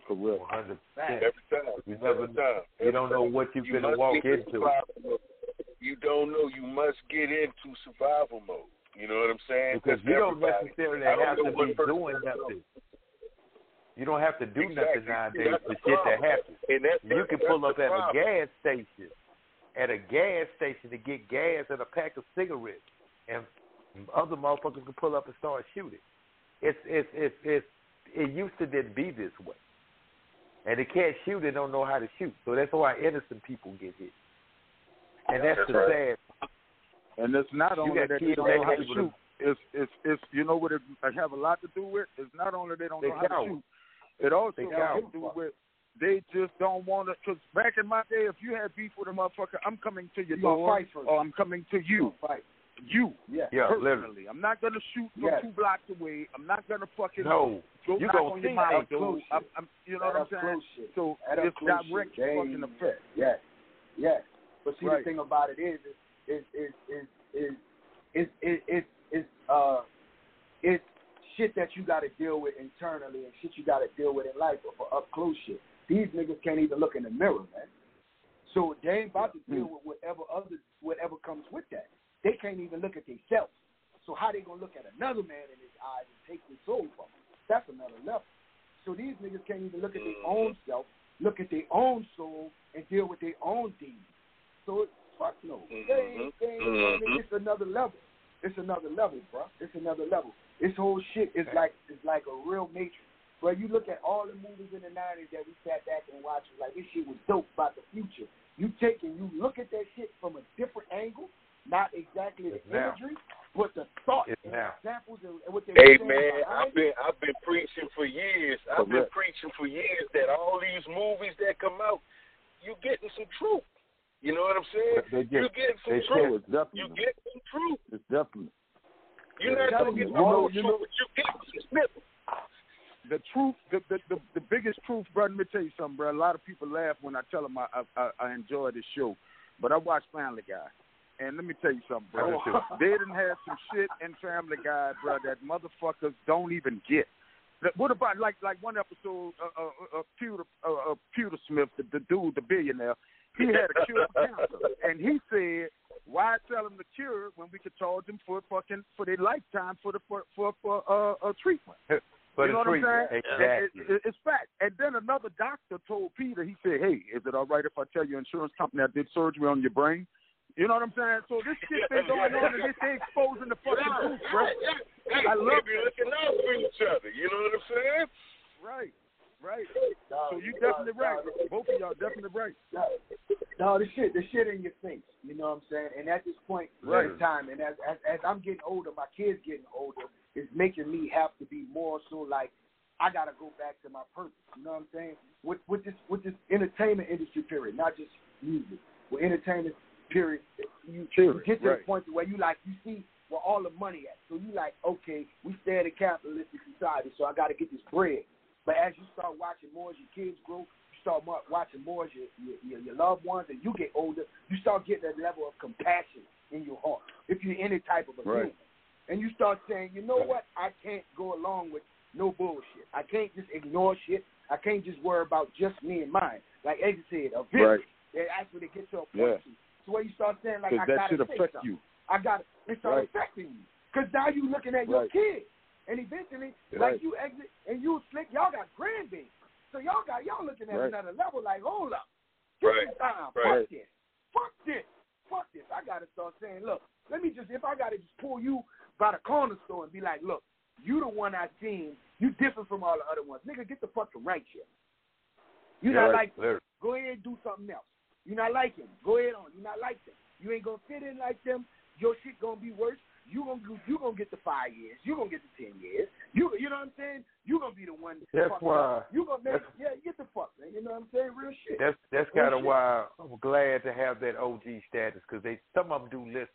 Correct. One hundred percent. Every time. You never Every time. you don't know what you're You gonna walk into into. survival mode. You don't know. You must get into survival mode. You know what I'm saying? Because you don't everybody- necessarily I don't have know to what be person doing I know. You don't have to do Exactly. nothing nowadays for shit to happen. And that's, You can that's pull up at a gas station, at a gas station to get gas and a pack of cigarettes, and other motherfuckers can pull up and start shooting. It's it's it's it's it used to didn't be this way, and they can't shoot. They don't know how to shoot, so that's why innocent people get hit, and that's, That's the right. sad. And it's not You only that they don't know how to able to- shoot. It's it's it's you know what it I have a lot to do with. It's not only they don't They know how to shoot. It also They has coward. to do with they just don't want to. Because back in my day, if you had beef with a motherfucker, I'm coming to your You door, fight first. or I'm coming to you. Fight. You. Yeah. Yeah, personally. literally. I'm not gonna shoot from Yes. two blocks away. I'm not gonna fucking No, go you knock gonna on your see mama door. close I'm. I'm, you know That what I'm saying? close shit. So That up it's close direct shit. fucking effect. Yes. Yes. But see, Right. the thing about it is, is, is, is, is, is, is, is, is uh, it's shit that you got to deal with internally and shit you got to deal with in life or for up close shit. These niggas can't even look in the mirror, man. So they ain't about to deal with whatever other whatever comes with that. They can't even look at themselves. So how they gonna look at another man in his eyes and take his soul from him? That's another level. So these niggas can't even look at their own self, look at their own soul, and deal with their own demons. So it's fuck no. They ain't, they ain't, I mean, Mhm. it's another level. It's another level, bro. It's another level. This whole shit is like is like a real matrix. Bro, you look at all the movies in the nineties that we sat back and watched, like this shit was dope about the future. You take and you look at that shit from a different angle, not exactly the It's now. imagery, but the thought It's and now. examples and, and what they Hey saying man, I've it. been I've been preaching for years. I've been Correct. preaching for years that all these movies that come out, you getting some truth. You know what I'm saying? They get- you getting some truth. it's. You get some truth. It's definitely. You're not gonna get the whole truth, know- but you get some snippets. the truth, the, the the the biggest truth, brother. Let me tell you something, bro. A lot of people laugh when I tell them I I, I enjoy this show, but I watch Family Guy, and let me tell you something, bro. they didn't have some shit in Family Guy, bro, that motherfuckers don't even get. What about like like one episode, uh, uh, uh, Pewter, uh, uh, Pewter Smith, the, the dude, the billionaire, he had a cure for cancer, and he said, "Why tell him the cure when we could charge him for fucking for their lifetime for the for for, for uh, uh treatment?" For For you know what I'm saying? treatment, exactly. it- it- it's fact. And then another doctor told Peter, he said, "Hey, is it all right if I tell your insurance company I did surgery on your brain?" You know what I'm saying? So this shit been going on, and this they exposing the fucking Yeah, truth, bro. Hey, I love they be looking out for each other. You know what I'm saying? Right, right. So you definitely right. Both of y'all definitely right. No, the shit, the shit in your face. You know what I'm saying? And at this point Right. in time, and as, as as I'm getting older, my kids getting older, it's making me have to be more so like I gotta go back to my purpose. You know what I'm saying? With with this with this entertainment industry period, not just music. With entertainment period, you, you get to right. the point where you like you see where all the money at. So you like, okay, we stay in a capitalistic society, so I gotta get this bread. But as you start watching more as your kids grow, you start watching more as your, your, your, your loved ones, and you get older, you start getting that level of compassion in your heart. If you're any type of a Right. human, and you start saying, you know what, I can't go along with no bullshit. I can't just ignore shit. I can't just worry about just me and mine. Like Eddie said, a village. They actually get to a point. Yeah. So where you start saying like, I that gotta should affect something. you. I got it. It start Right. affecting you. Because now you looking at your Right. kids. And eventually, like you exit and you slick, y'all got grandbabies. So y'all got y'all looking at Right. another level like, hold up. This Right. is time. Right. Fuck this. Fuck this. Fuck this. I gotta start saying, look, let me just if I gotta just pull you by the corner store and be like, look, you the one I seen, you different from all the other ones. Nigga, get the fuck from right here. You Yeah, not right. like. Go ahead and do something else. You not like him. Go ahead on. You not like them. You ain't gonna fit in like them. Your shit gonna be worse. You gonna go- you gonna get the five years. You gonna get the ten years. You you know what I'm saying? You gonna be the one. That's fucked why- up. You gonna make that's- yeah get the fuck man. You know what I'm saying? Real shit. That's that's kind of why I'm glad to have that OG status because they some of them do listen.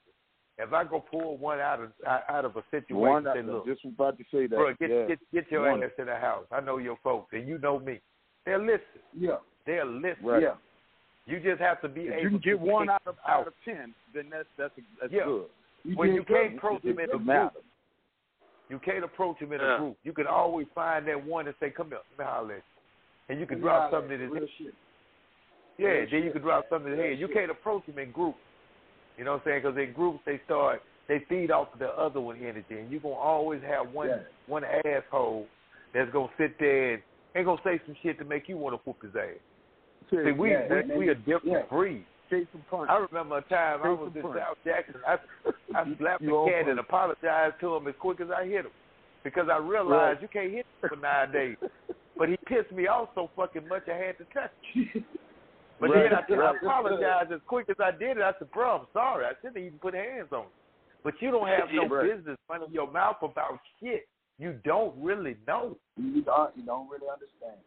If I go pull one out of out out of a situation, One, and say, look, just about to say that. bro, get yeah. get get your One. ass to the house. I know your folks, and you know me. They'll listen. Yeah. They'll listen. Right. Yeah. You just have to be If able you can get one out of out of ten, then that's that's that's Yeah. good. When you can't approach You them in a group, you can't approach them in Yeah. a group. You can always find that one and say, "Come here, let me holler and you can Yeah, drop something in his real shit. Yeah, Real then you shit. can drop something in his head. You can't approach them in groups. You know what I'm saying? Because in groups they start they feed off the other one energy, and you're gonna always have one Yeah. one asshole that's gonna sit there and ain't gonna say some shit to make you want to whoop his ass. See, we Yeah, we, we a different Yeah. breed. Some punch. I remember a time I was in punch. South Jackson. I I slapped You the cat and apologized to him as quick as I hit him because I realized Right. you can't hit people nowadays. But he pissed me off so fucking much I had to touch him. But Right, then I, I apologized as quick as I did it. I said, "Bro, I'm sorry. I shouldn't even put hands on you." But you don't have no Right. business running your mouth about shit you don't really know. You don't you don't really understand.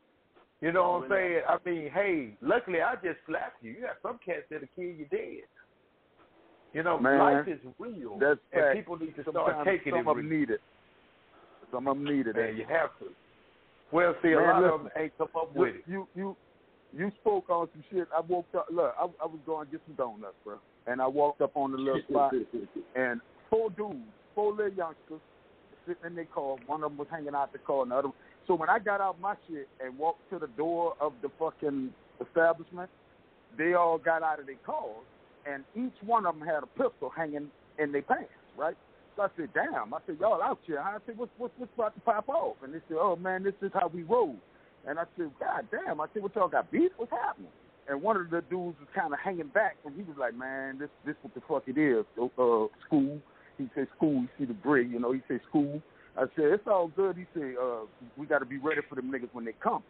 You know what I'm saying? I mean, hey, luckily I just slapped you. You got some cats that'll kill you dead. You know, Man, life is real, That's and fact. people need to Sometimes start taking some it Some of them real. need it. Some of them need it. Man, you have to. Well, see, a Man, lot of them ain't come up you, with it. You you you spoke on some shit. I woke up. Look, I, I was going to get some donuts, bro, and I walked up on the little spot, and four dudes, four little youngsters, sitting in their car. One of them was hanging out the car, and the other. So when I got out my shit and walked to the door of the fucking establishment, they all got out of their cars, and each one of them had a pistol hanging in their pants, right? So I said, damn. I said, y'all out here. I said, what's, what's, what's about to pop off? And they said, oh, man, this is how we roll. And I said, God damn. I said, what y'all got beef? What's happening? And one of the dudes was kind of hanging back, and he was like, man, this this what the fuck it is. Uh, school. He said, school. You see the brick, you know. He said, school. I said, it's all good. He said, uh, we got to be ready for them niggas when they come.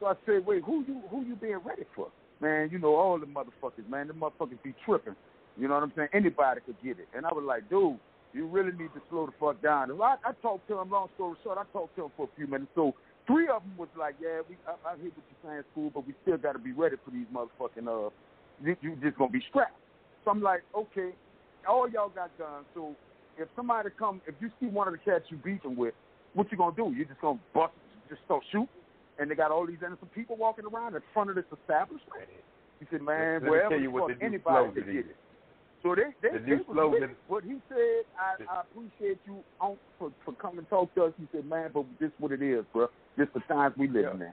So I said, wait, who you who you being ready for? Man, you know all the motherfuckers, man. The motherfuckers be tripping. You know what I'm saying? Anybody could get it. And I was like, dude, you really need to slow the fuck down. And I, I talked to him. Long story short, I talked to him for a few minutes. So three of them was like, yeah, we I, I hear what you're saying, school, but we still got to be ready for these motherfucking uh, you, you just gonna be strapped. So I'm like, okay, all y'all got guns. So if somebody come, if you see one of the cats you beefing with, what you gonna do? You just gonna bust, just start shooting? And they got all these innocent people walking around in front of this establishment. He said, man, Let wherever you fuck anybody slogan could get it. So they they, The they new was slogan- with. What he said, I, I appreciate you on, for for coming to talk to us. He said, man, but this what it is, bro. This the times we living in.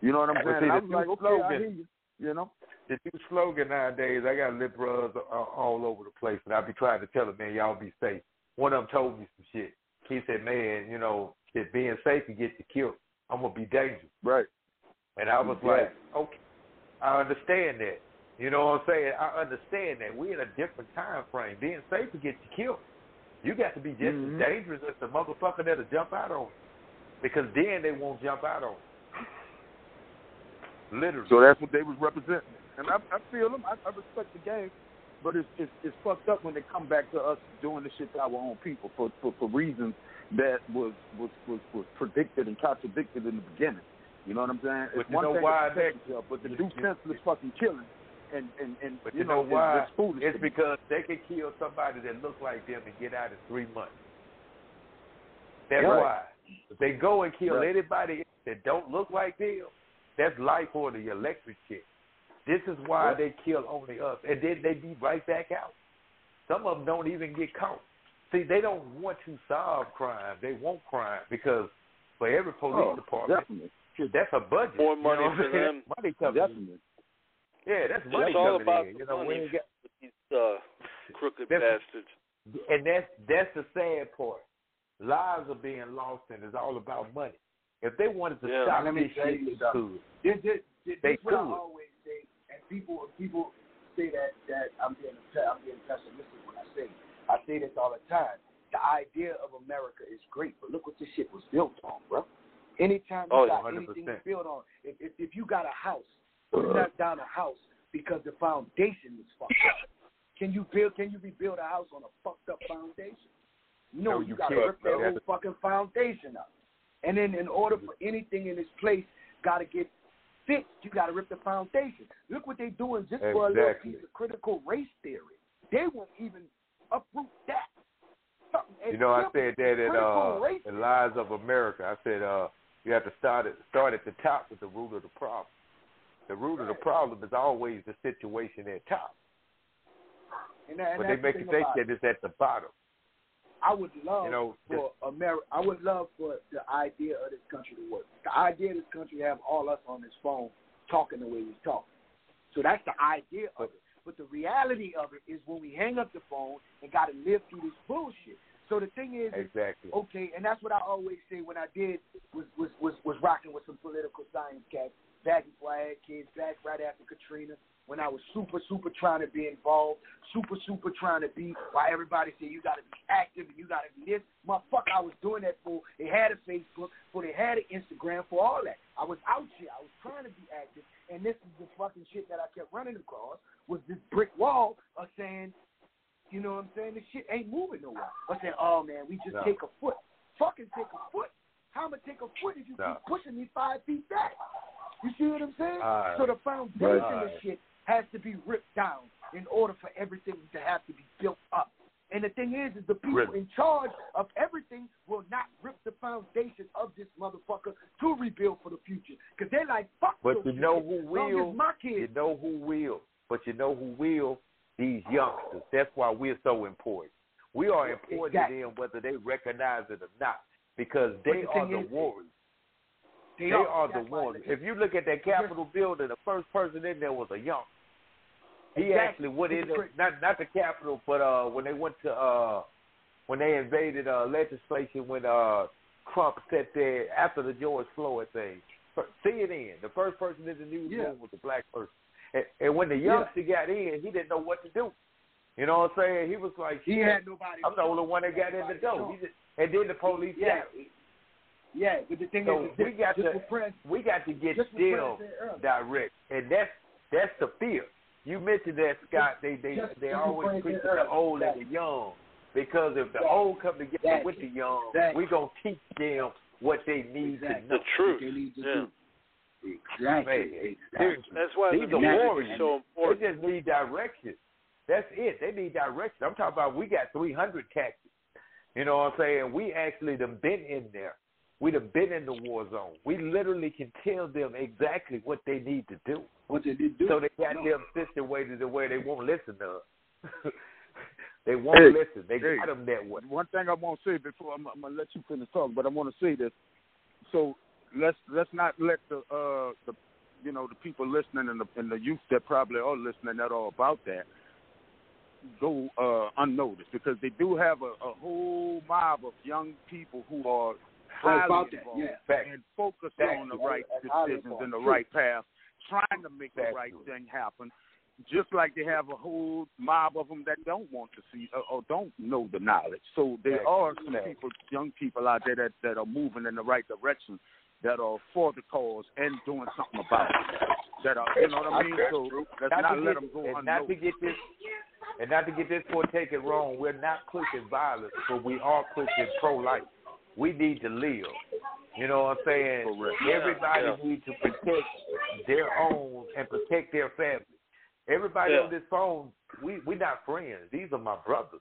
You know what I'm saying? see, I was like, okay, I hear you. You know. The new slogan nowadays, I got lip rubs all, all over the place, and I be trying to tell them, man, y'all be safe. One of them told me some shit. He said, man, you know, that being safe can get you killed. I'm gonna be dangerous. Right. And I was Yeah. like, okay, I understand that. You know what I'm saying? I understand that. We're in a different time frame. Being safe can get you killed. You got to be just Mhm. as dangerous as the motherfucker that'll jump out on you. Because then they won't jump out on you. Literally. So that's what they was representing, and I, I feel them. I, I respect the game, but it's, it's it's fucked up when they come back to us doing this shit to our own people for for, for reasons that was, was was was predicted and contradicted in the beginning. You know what I'm saying? But it's you one know thing why to protect yourself, but to do senseless fucking killing and and and But you, you know is- why? foolish It's because they could kill somebody that look like them and get out in three months. That's Right. why. If they go and kill Right. anybody that don't look like them, that's life for the electric shit. This is why Right. they kill only us, and then they be right back out. Some of them don't even get caught. See, they don't want to solve crime; they want crime because for every police Oh, department, definitely. that's a budget. More You money know for I'm saying? them. Money coming. in. Definitely. Yeah, that's money It's all coming about in. the You know, we money ain't got with these uh, crooked That's- bastards. and that's that's the sad part. Lives are being lost, and it's all about money. If they wanted to Yeah. stop Let me this shit, they something. could. This, this, this, They this what I always say, and people people say that that I'm being I'm being pessimistic when I say I say this all the time. The idea of America is great, but look what this shit was built on, bro. Anytime you Oh, got 100%. anything built on, if, if if you got a house, you knock down a house because the foundation was fucked up. Can you build? Can you rebuild a house on a fucked up foundation? No, No, you, you gotta rip that bro. whole fucking foundation up. And then, in order for anything in this place, gotta get fixed. You gotta rip the foundation. Look what they're doing just for a little piece of critical race theory. They won't even uproot that. You know, I said that in uh, in Lies of America. I said uh, you have to start at start at the top with the root of the problem. The root of the problem is always the situation at top, And that, and but they make it think that it's at the bottom. I would love You know, for America. I would love for the idea of this country to work. The idea of this country to have all us on this phone talking the way we talk. So that's the idea of it. But the reality of it is when we hang up the phone and got to live through this bullshit. So the thing is, Exactly. okay, and that's what I always say when I did was was was, was rocking with some political science cats back before I had kids, back right after Katrina, when I was super super trying to be involved, super super trying to be. While everybody said you got to be active and you got to be this, motherfucker, I was doing that for. They had a Facebook, for they had an Instagram, for all that. I was out here, I was trying to be active, and this is the fucking shit that I kept running across was this brick wall of saying you know what I'm saying? This shit ain't moving nowhere. I saying, oh man, we just No. take a foot. Fucking take a foot. How am I take a foot if you No. keep pushing me five feet back? You see what I'm saying? So the foundation of Right. shit has to be ripped down in order for everything to have to be built up. And the thing is, is the people Rip. in charge of everything will not rip the foundation of this motherfucker to rebuild for the future. Because they're like, fuck But you know future. who will? my kids. You know who will? But you know who will? These youngsters. That's why we're so important. We are important Exactly. to them whether they recognize it or not, because they the are the is- warriors. They, They are the ones. If you look at that Capitol building, the first person in there was a young. He Exactly. actually went in there, not not the Capitol, but uh when they went to uh when they invaded uh legislation when uh Trump sat there after the George Floyd thing. CNN, the first person in the newsroom Yeah. was a black person. And, and when the youngster got in, he didn't know what to do. You know what I'm saying? He was like, He had nobody. I'm the only one that got in the door. He just, and then the police Yeah. got. Yeah, but the thing So is, we got just to Prince, we got to get just what them Prince said earlier. direct, and that's that's the fear. You mentioned that Scott. They they Just- they always Prince preach the earlier. old and the young because if the Exactly. old come together Exactly. with the young, Exactly. we gonna teach them what they need Exactly. to know. The truth. They need to Yeah. do. Exactly. Man, exactly. seriously. That's why These the war is so important. They just need direction. That's it. They need direction. I'm talking about we got 300 tactics. You know what I'm saying? We actually done been in there. We done been in the war zone. We literally can tell them exactly what they need to do. What they did do. So they got No. them situated the way they won't listen to us. they won't Hey, listen. They hey. got them that way. One thing I want to say before I'm, I'm gonna let you finish talking, but I want to say this. So let's let's not let the uh the you know the people listening and the and the youth that probably are listening that are about that go uh unnoticed because they do have a, a whole mob of young people who are highly about that, involved yeah. and focused Facts. on the right That's decisions and the involved. right path, trying to make the right thing happen. Just like they have a whole mob of them that don't want to see or, or don't know the knowledge. So there are some Exactly. people, young people out there that that are moving in the right direction, that are for the cause and doing something about it. That are, you know what I mean? So let's Not not let them go and not to get this and not to get this for taken wrong, we're not pushing violence, but we are pushing pro life. We need to live. You know what I'm saying? Correct. Everybody Yeah. needs to protect their own and protect their family. Everybody Yeah. on this phone, we we're not friends. These are my brothers.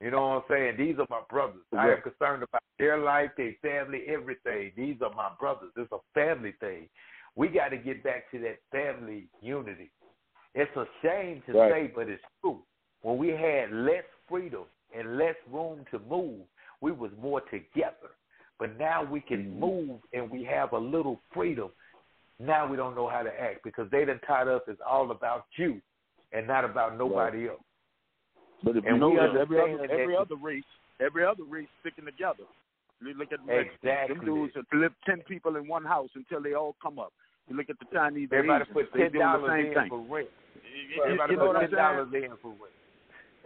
You know what I'm saying? These are my brothers. I am concerned about their life, their family, everything. These are my brothers. It's a family thing. We got to get back to that family unity. It's a shame to Right. say, but it's true. When we had less freedom and less room to move, we was more together. But now we can Mm-hmm. move and we have a little freedom. Now we don't know how to act because they done taught us it's all about you and not about nobody else. But if you know that every other every other race, every other race sticking together. You look at the Exactly. them dudes that live ten people in one house until they all come up. You look at the Chinese, Everybody Asians, put they ten dollars in thing. for rent. You- Everybody you know put ten dollars in for rent.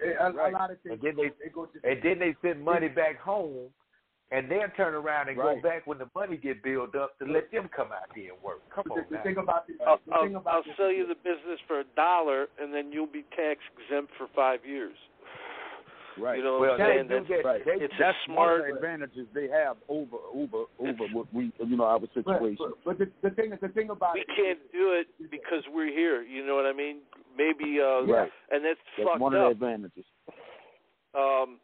A, a Right. lot of things. And then they they go to and then they send money back home, and then turn around and go back when the money get built up to let them come out here and work. Come the, on the now. thing about this, I'll, the I'll, about I'll this sell is you the business for a dollar, and then you'll be tax exempt for five years. Right. You know well, what I'm saying? do That's, that. Right. They, it's a That's smart. one of the advantages they have over over over what we you know our But, situation. but, but the, the thing is, the thing about We it, can't do it because we're here. You know what I mean? Maybe, uh, Right. and that's, That's fucked one of the advantages. Um,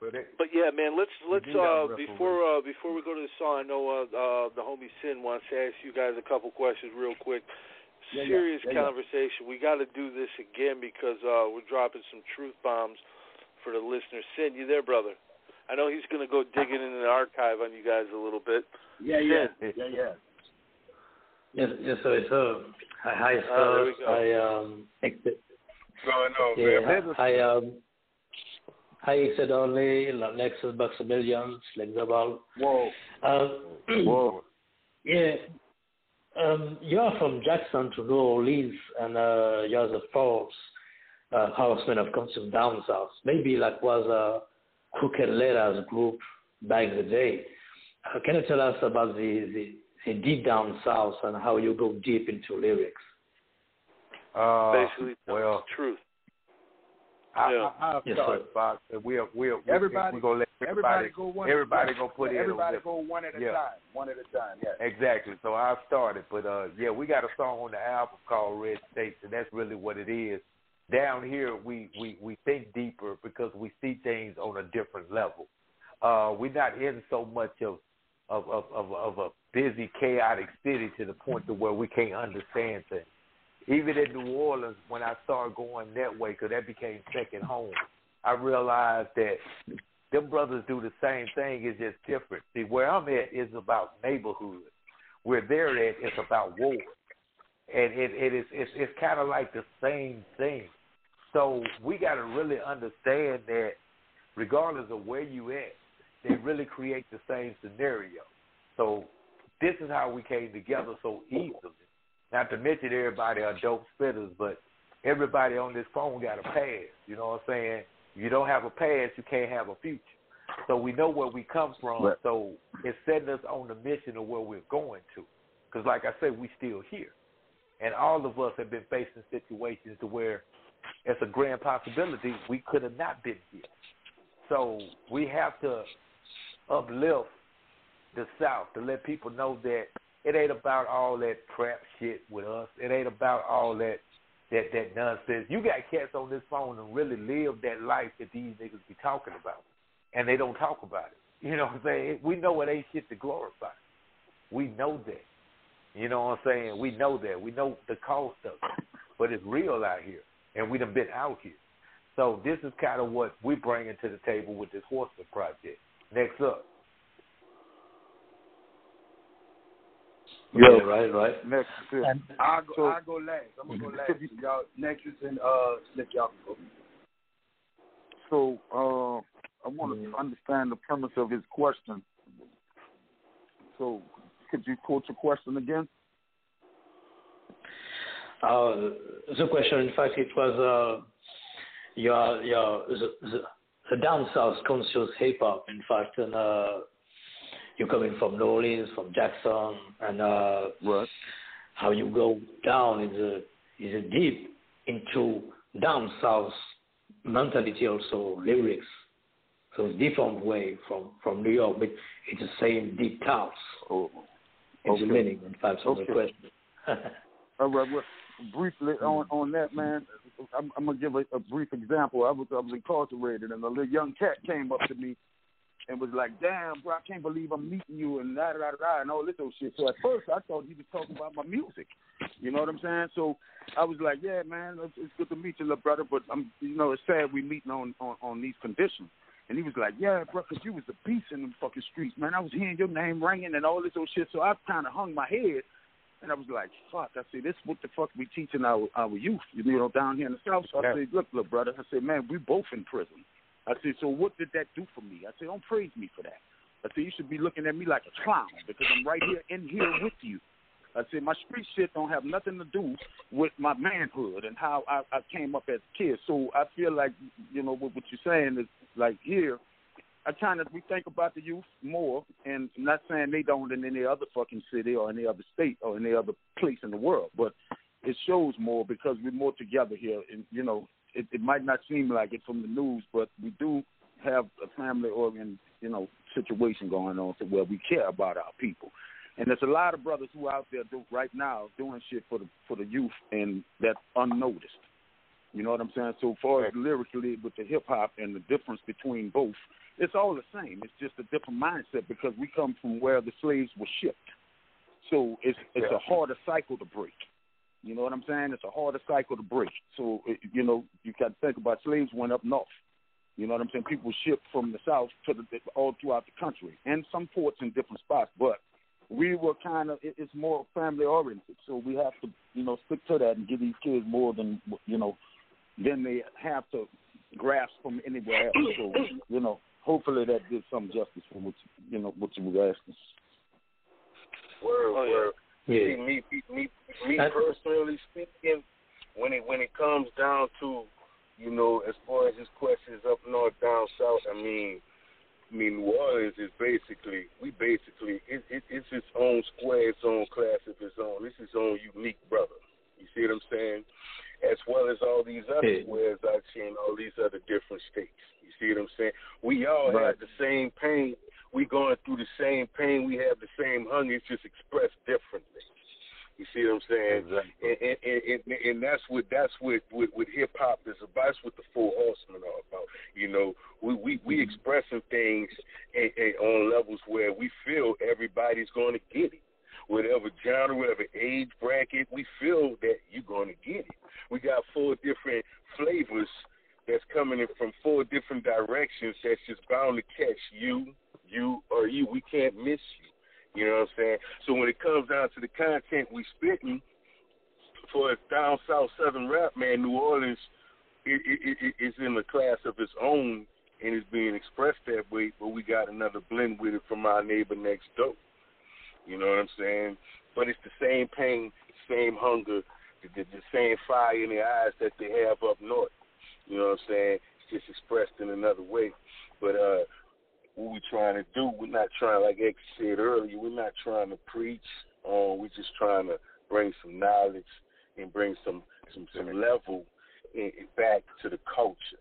but it, but yeah, man, let's let's uh before uh before we go to the song, I know uh, uh the homie Sin wants to ask you guys a couple questions real quick. Yeah, yeah, Serious yeah, yeah. conversation. We got to do this again because uh we're dropping some truth bombs for the listeners. Sin, you there, brother? I know he's gonna go digging in the archive on you guys a little bit. yeah, yeah, Sin. yeah, yeah. Yes, yes, sir. So, hi, hi, Ah, there we sir. go. I um, ex- What's going on, yeah, man? I um, hi, X-It Only, Nexus Boxx-A-Million, Slim Global. Whoa. Uh, Whoa. yeah, um, you're from Jackson to New Orleans, and uh, you're the fourth uh, horseman of consume down south. Maybe like was a Crooked Lettaz group back in the day. Uh, can you tell us about the, the, the deep down south and how you go deep into lyrics? uh, Basically, well, truth. I, Yeah. I, I'll Yes, start, sir. Boxx, and we'll we'll Everybody- we gonna let Everybody everybody go one. everybody yeah, gonna put yeah, in on Everybody this. go one at a Yeah. time. One at a time. Yeah. Exactly. So I started, but uh, yeah, we got a song on the album called Red States, and that's really what it is. Down here, we we we think deeper because we see things on a different level. Uh, we're not in so much of of of of, of a busy, chaotic city to the point to where we can't understand things. Even in New Orleans, when I started going that way, because that became second home, I realized that them brothers do the same thing. It's just different. See, where I'm at is about neighborhood. Where they're at, it's about war, and it, it is it's it's kind of like the same thing. So we got to really understand that, regardless of where you at, they really create the same scenario. So this is how we came together so easily. Not to mention everybody are dope spitters, but everybody on this phone got a past. You know what I'm saying? You don't have a past, you can't have a future. So we know where we come from. Right. So it's setting us on the mission of where we're going to. Because, like I said, we still here, and all of us have been facing situations to where it's a grand possibility we could have not been here. So we have to uplift the South to let people know that it ain't about all that crap shit with us. It ain't about all that that that nonsense. You got cats on this phone and really live that life that these niggas be talking about, and they don't talk about it. You know what I'm saying? We know it ain't shit to glorify. We know that. You know what I'm saying? We know that. We know the cost of it, but it's real out here, and we done been out here. So this is kind of what we're bringing to the table with this Horseman project. Next up. Yeah, right, right. next is And I go. So- I go last. I'm gonna go last. y'all Nexus and uh Slick y'all can go. So uh, I want to understand the premise of his question. So, could you quote your question again? Uh, the question, in fact, it was uh, your your the, the, the down south conscious hip hop. In fact, and uh, you're coming from New Orleans, from Jackson, and uh, right. how you go down in the is a deep into down south mentality, also lyrics. So it's different way from from New York, but it's the same deep thoughts. Oh, it's the meaning, in fact, of Okay. the question. All right. Well, briefly hmm. on on that, man, I'm, I'm gonna give a, a brief example. I was I was incarcerated, and a little young cat came up to me and was like, "Damn, bro, I can't believe I'm meeting you," and da da da da, and all this old shit. So at first, I thought he was talking about my music. You know what I'm saying? So I was like, "Yeah, man, it's, it's good to meet you, little brother, but I'm, you know, it's sad we meeting on on, on these conditions." And he was like, "Yeah, bro, 'cause you was the beast in the fucking streets, man. I was hearing your name ringing and all this old shit." So I kind of hung my head. And I was like, fuck. I said, this what the fuck we teaching our our youth, you know, down here in the South. So I Yeah. said, look, little brother. I said, man, we both in prison. I said, so what did that do for me? I said, don't praise me for that. I said, you should be looking at me like a clown because I'm right here in here with you. I said, my street shit don't have nothing to do with my manhood and how I, I came up as a kid. So I feel like, you know, what, what you're saying is like here, I kind of we think about the youth more, and I'm not saying they don't in any other fucking city or any other state or any other place in the world, but it shows more because we're more together here. And you know, it, it might not seem like it from the news, but we do have a family organ, you know, situation going on to where we care about our people. And there's a lot of brothers who out there do, right now doing shit for the for the youth, and that's unnoticed. You know what I'm saying? So far as lyrically with the hip hop and the difference between both, it's all the same. It's just a different mindset because we come from where the slaves were shipped. So it's it's Yeah. a harder cycle to break. You know what I'm saying? It's a harder cycle to break. So it, you know you got to think about slaves went up north. You know what I'm saying? People shipped from the south to the all throughout the country, and some ports in different spots. But we were kind of it, it's more family oriented, so we have to you know stick to that and give these kids more than you know than they have to grasp from anywhere else. So you know, hopefully that did some justice for what you, you know what you were asking. Word, Oh, word. Yeah. See, me, me, me, me personally speaking, when it when it comes down to, you know, as far as his questions up north, down south, I mean, I mean, New Orleans is basically we basically it, it, it's its own square, its own class of its own. It's its own unique brother. You see what I'm saying? As well as all these other Yeah. squares out here in all these other different states. You see what I'm saying? We all Right. have the same pain. We going through the same pain. We have the same hunger. It's just expressed differently. You see what I'm saying? Exactly. And, and, and, and, and that's what that's what what, what hip hop is about. That's what the Four Horsemen are about. You know, we we we mm-hmm. expressing things a, a, on levels where we feel everybody's going to get it. Whatever genre, whatever age bracket, we feel that you're going to get it. We got four different flavors that's coming in from four different directions that's just bound to catch you, you, or you. We can't miss you. You know what I'm saying? So when it comes down to the content we spitting for a down south southern rap, man, New Orleans it, it, it, in a class of its own and it's being expressed that way. But we got another blend with it from our neighbor next door. You know what I'm saying? But it's the same pain, same hunger, the, the, the same fire in their eyes that they have up north. You know what I'm saying? It's just expressed in another way. But uh what we're trying to do, we're not trying like X said earlier, we're not trying to preach. Uh, we're just trying to bring some knowledge and bring some some, some level in, in back to the culture.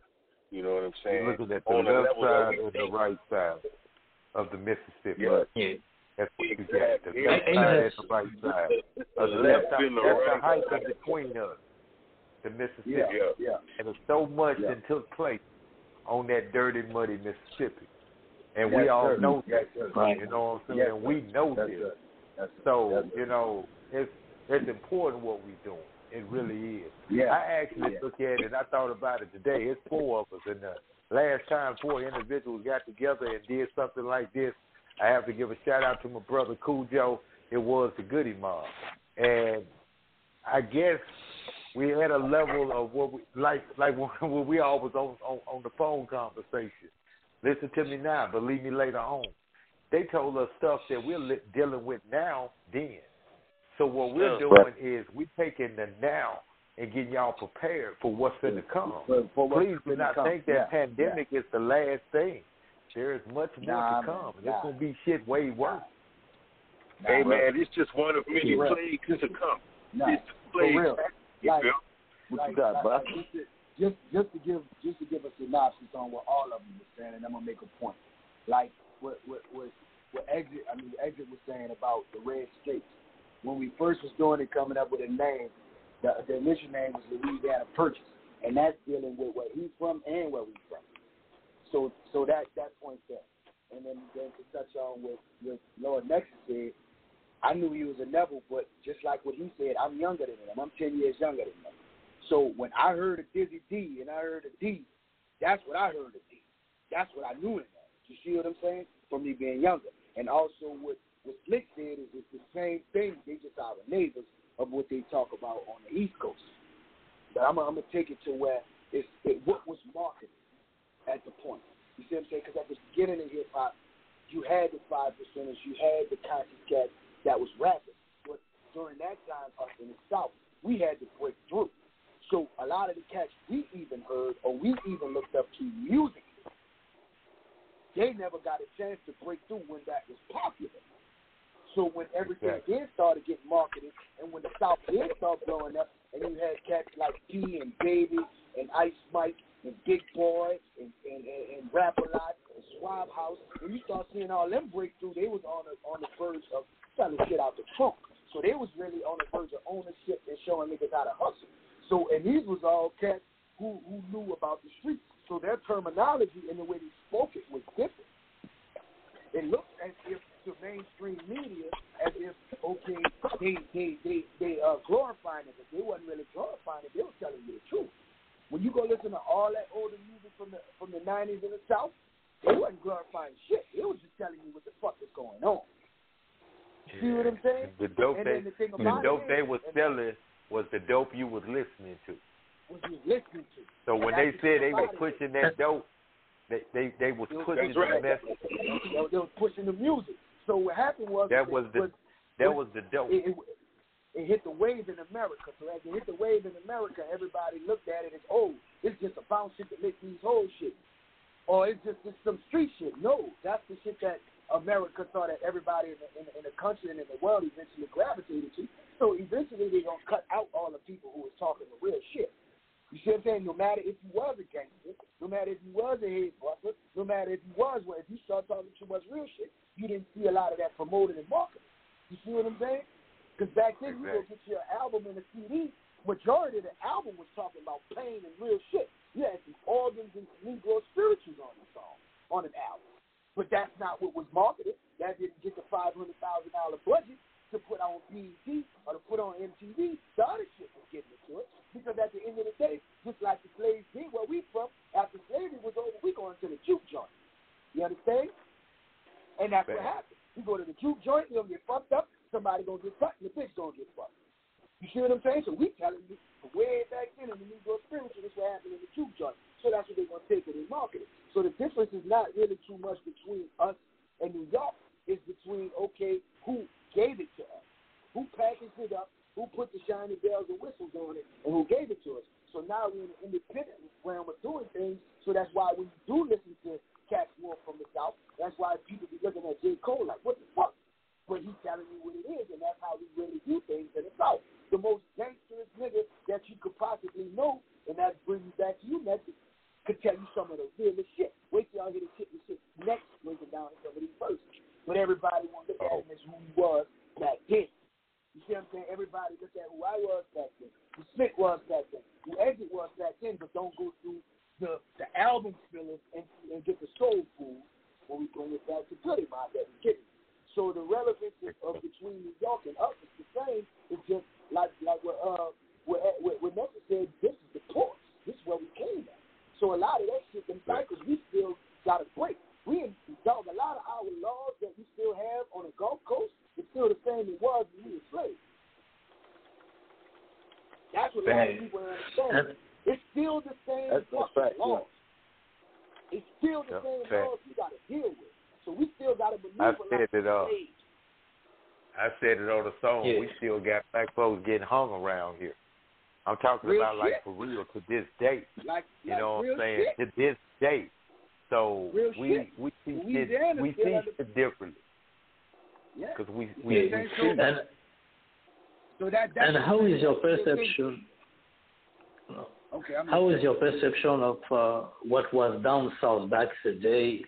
You know what I'm saying? You're looking at the On left that side and the right side of the Mississippi. Yeah. Yeah. That's what you got. The left side the right side. The Of the left left side, the that's the height of between us, the Mississippi. Yeah, Yeah. And so much Yeah. that took place on that dirty, muddy Mississippi. And Yes, we all sir. know Yes, sir. Right. You know what I'm saying? Yes, and we know That's this. right. That's So, that's you know, it's it's important what we're doing. It really is. Yeah. I actually Yeah. look at it, and I thought about it today. It's four of us. And the last time four individuals got together and did something like this, I have to give a shout out to my brother Khujo. It was the Goodie Mob. And I guess we had a level of what we like like when, when we all was on, on on the phone conversation. Listen to me now, believe me later on. they told us stuff that we're li- dealing with now. Then, so what we're Yeah. doing Right. is we're taking the now and getting y'all prepared for what's going to come. For- for Please do not come. think that Yeah, pandemic is the last thing. There is much more Nah, to come. man, There's gonna be shit way worse. Hey man, it's just one of many plagues to come. Nah, It's for plagues. You Like, feel? What like, you got, like, bud? like, just, to, just just to give just to give a synopsis on what all of them were saying, and I'm gonna make a point. Like what what what, what X-It I mean X-It was saying about the red states. When we first was doing it, coming up with a name, the the initial name was the Louisiana Purchase, and that's dealing with where he's from and where we're from. So so that that point there, and then then to touch on what what Lord Nexus said. I knew he was a Neville, but just like what he said, I'm younger than him. I'm 10 years younger than him. So when I heard a Dizzy D and I heard a D, that's what I heard a D. That's what I knew him as. You see what I'm saying? For me being younger. And also what, what Slick said is it's the same thing. They just our neighbors of what they talk about on the East Coast. But I'm, I'm going to take it to where it's it, what was marketed at the point. You see what I'm saying? Because at the beginning of hip hop, you had the five percenters, you had the conscious cats that was rapping. But during that time, us in the South, we had to break through. So a lot of the cats we even heard or we even looked up to musically, they never got a chance to break through when that was popular. So when everything Exactly. did start to get marketed, and when the South did start blowing up, and you had cats like P and Baby and Ice Mike and Big Boy and and, and, and Rap a Lot and Suave House, when you start seeing all them breakthrough, they was on the on the verge of selling shit out the trunk. So they was really on the verge of ownership and showing niggas how to hustle. So and these was all cats who who knew about the streets. So their terminology and the way they spoke it was different. It looked as if the mainstream media, as if okay, they they they they uh glorifying it, but they wasn't really glorifying it. They were telling you the truth. When you go listen to all that older music from the from the nineties in the South, they wasn't glorifying shit. They was just telling you what the fuck is going on. See what I'm saying? The dope And they the thing about it dope is- they was selling was the dope you was listening to. What you listening to? So when they said they was it. pushing that dope, they they they was pushing That's right. the message. They, they was pushing the music. So what happened was That was the that was the dope. it, it, it hit the wave in America. So as it hit the wave in America, everybody looked at it as, oh, it's just a bounce shit to make these whole shit. Or it's just it's some street shit. No, that's the shit that America thought that everybody in the, in, in the country and in the world eventually gravitated to. So eventually they're going to cut out all the people who was talking the real shit. You see what I'm saying? No matter if you was a gangster, no matter if you was a head buster, no matter if you was what, if you start talking too much real shit, you didn't see a lot of that promoted and marketed. You see what I'm saying? Because back then, you go get your album and a CD, majority of the album was talking about pain and real shit. You had some organs and Negro spirituals on the song, on an album. But that's not what was marketed. That didn't get the $500,000 budget to put on BET or to put on MTV. The other shit was getting it to it. Because at the end of the day, just like the slaves did where we from, after slavery was over, we going to the juke joint. You understand? And that's what happened. You go to the juke joint, you're to get fucked up, somebody going to get fucked, and the bitch to get fucked. You see what I'm saying? So we telling you way back then in the Negro spiritual, this what happened in the juke joint. So that's what they're going to take it and market it. So the difference is not really too much between us and New York. It's between, okay, who gave it to us? Who packaged it up? Who put the shiny bells and whistles on it? And who gave it to us? So now we're in the independent realm of doing things. So that's why when you do listen to Cat Wolf from the South, that's why people be looking at J. Cole like, what the fuck? But he's telling you what it is, and that's how we really do things in the South. The most gangsterous nigga that you could possibly know, and that brings you back to you, Nexus, could tell you some of the realest shit. Wait till y'all hear the shit, the shit next breaking down some of these verses. But everybody want to look at him as who he was back then. You see what I'm saying? Everybody look at who I was back then, who Slick was back then, who X-It was back then, but don't go through the the album fillers and, and get the soul food when we bring it back to Goodie Mob that we get it. So the relevance of, of between New York and us is the same. It's just like like what uh what what, Nessa said. This is the port. This is where we came at. So a lot of that shit, them cycles, we still got to break. We in dog a lot of our laws that we still have on the Gulf Coast. It's still the same it was when we were slaves. That's what a lot of people understand. It's still the same That's a fucking fact, yeah. laws. It's still the Yeah, same fact. laws we got to deal with. So we still got to believe I a said it, stage. I said it on the song. Yeah. We still got black folks getting hung around here. I'm talking Real about like for real to this day. Like, You like know what I'm saying? shit. To this day. So Real we shit. we see it we see under- it differently Yeah. because we Yeah, we, we see true. And So that, that's and how is your perception? Okay, I'm How is your perception of uh, what was down south back the day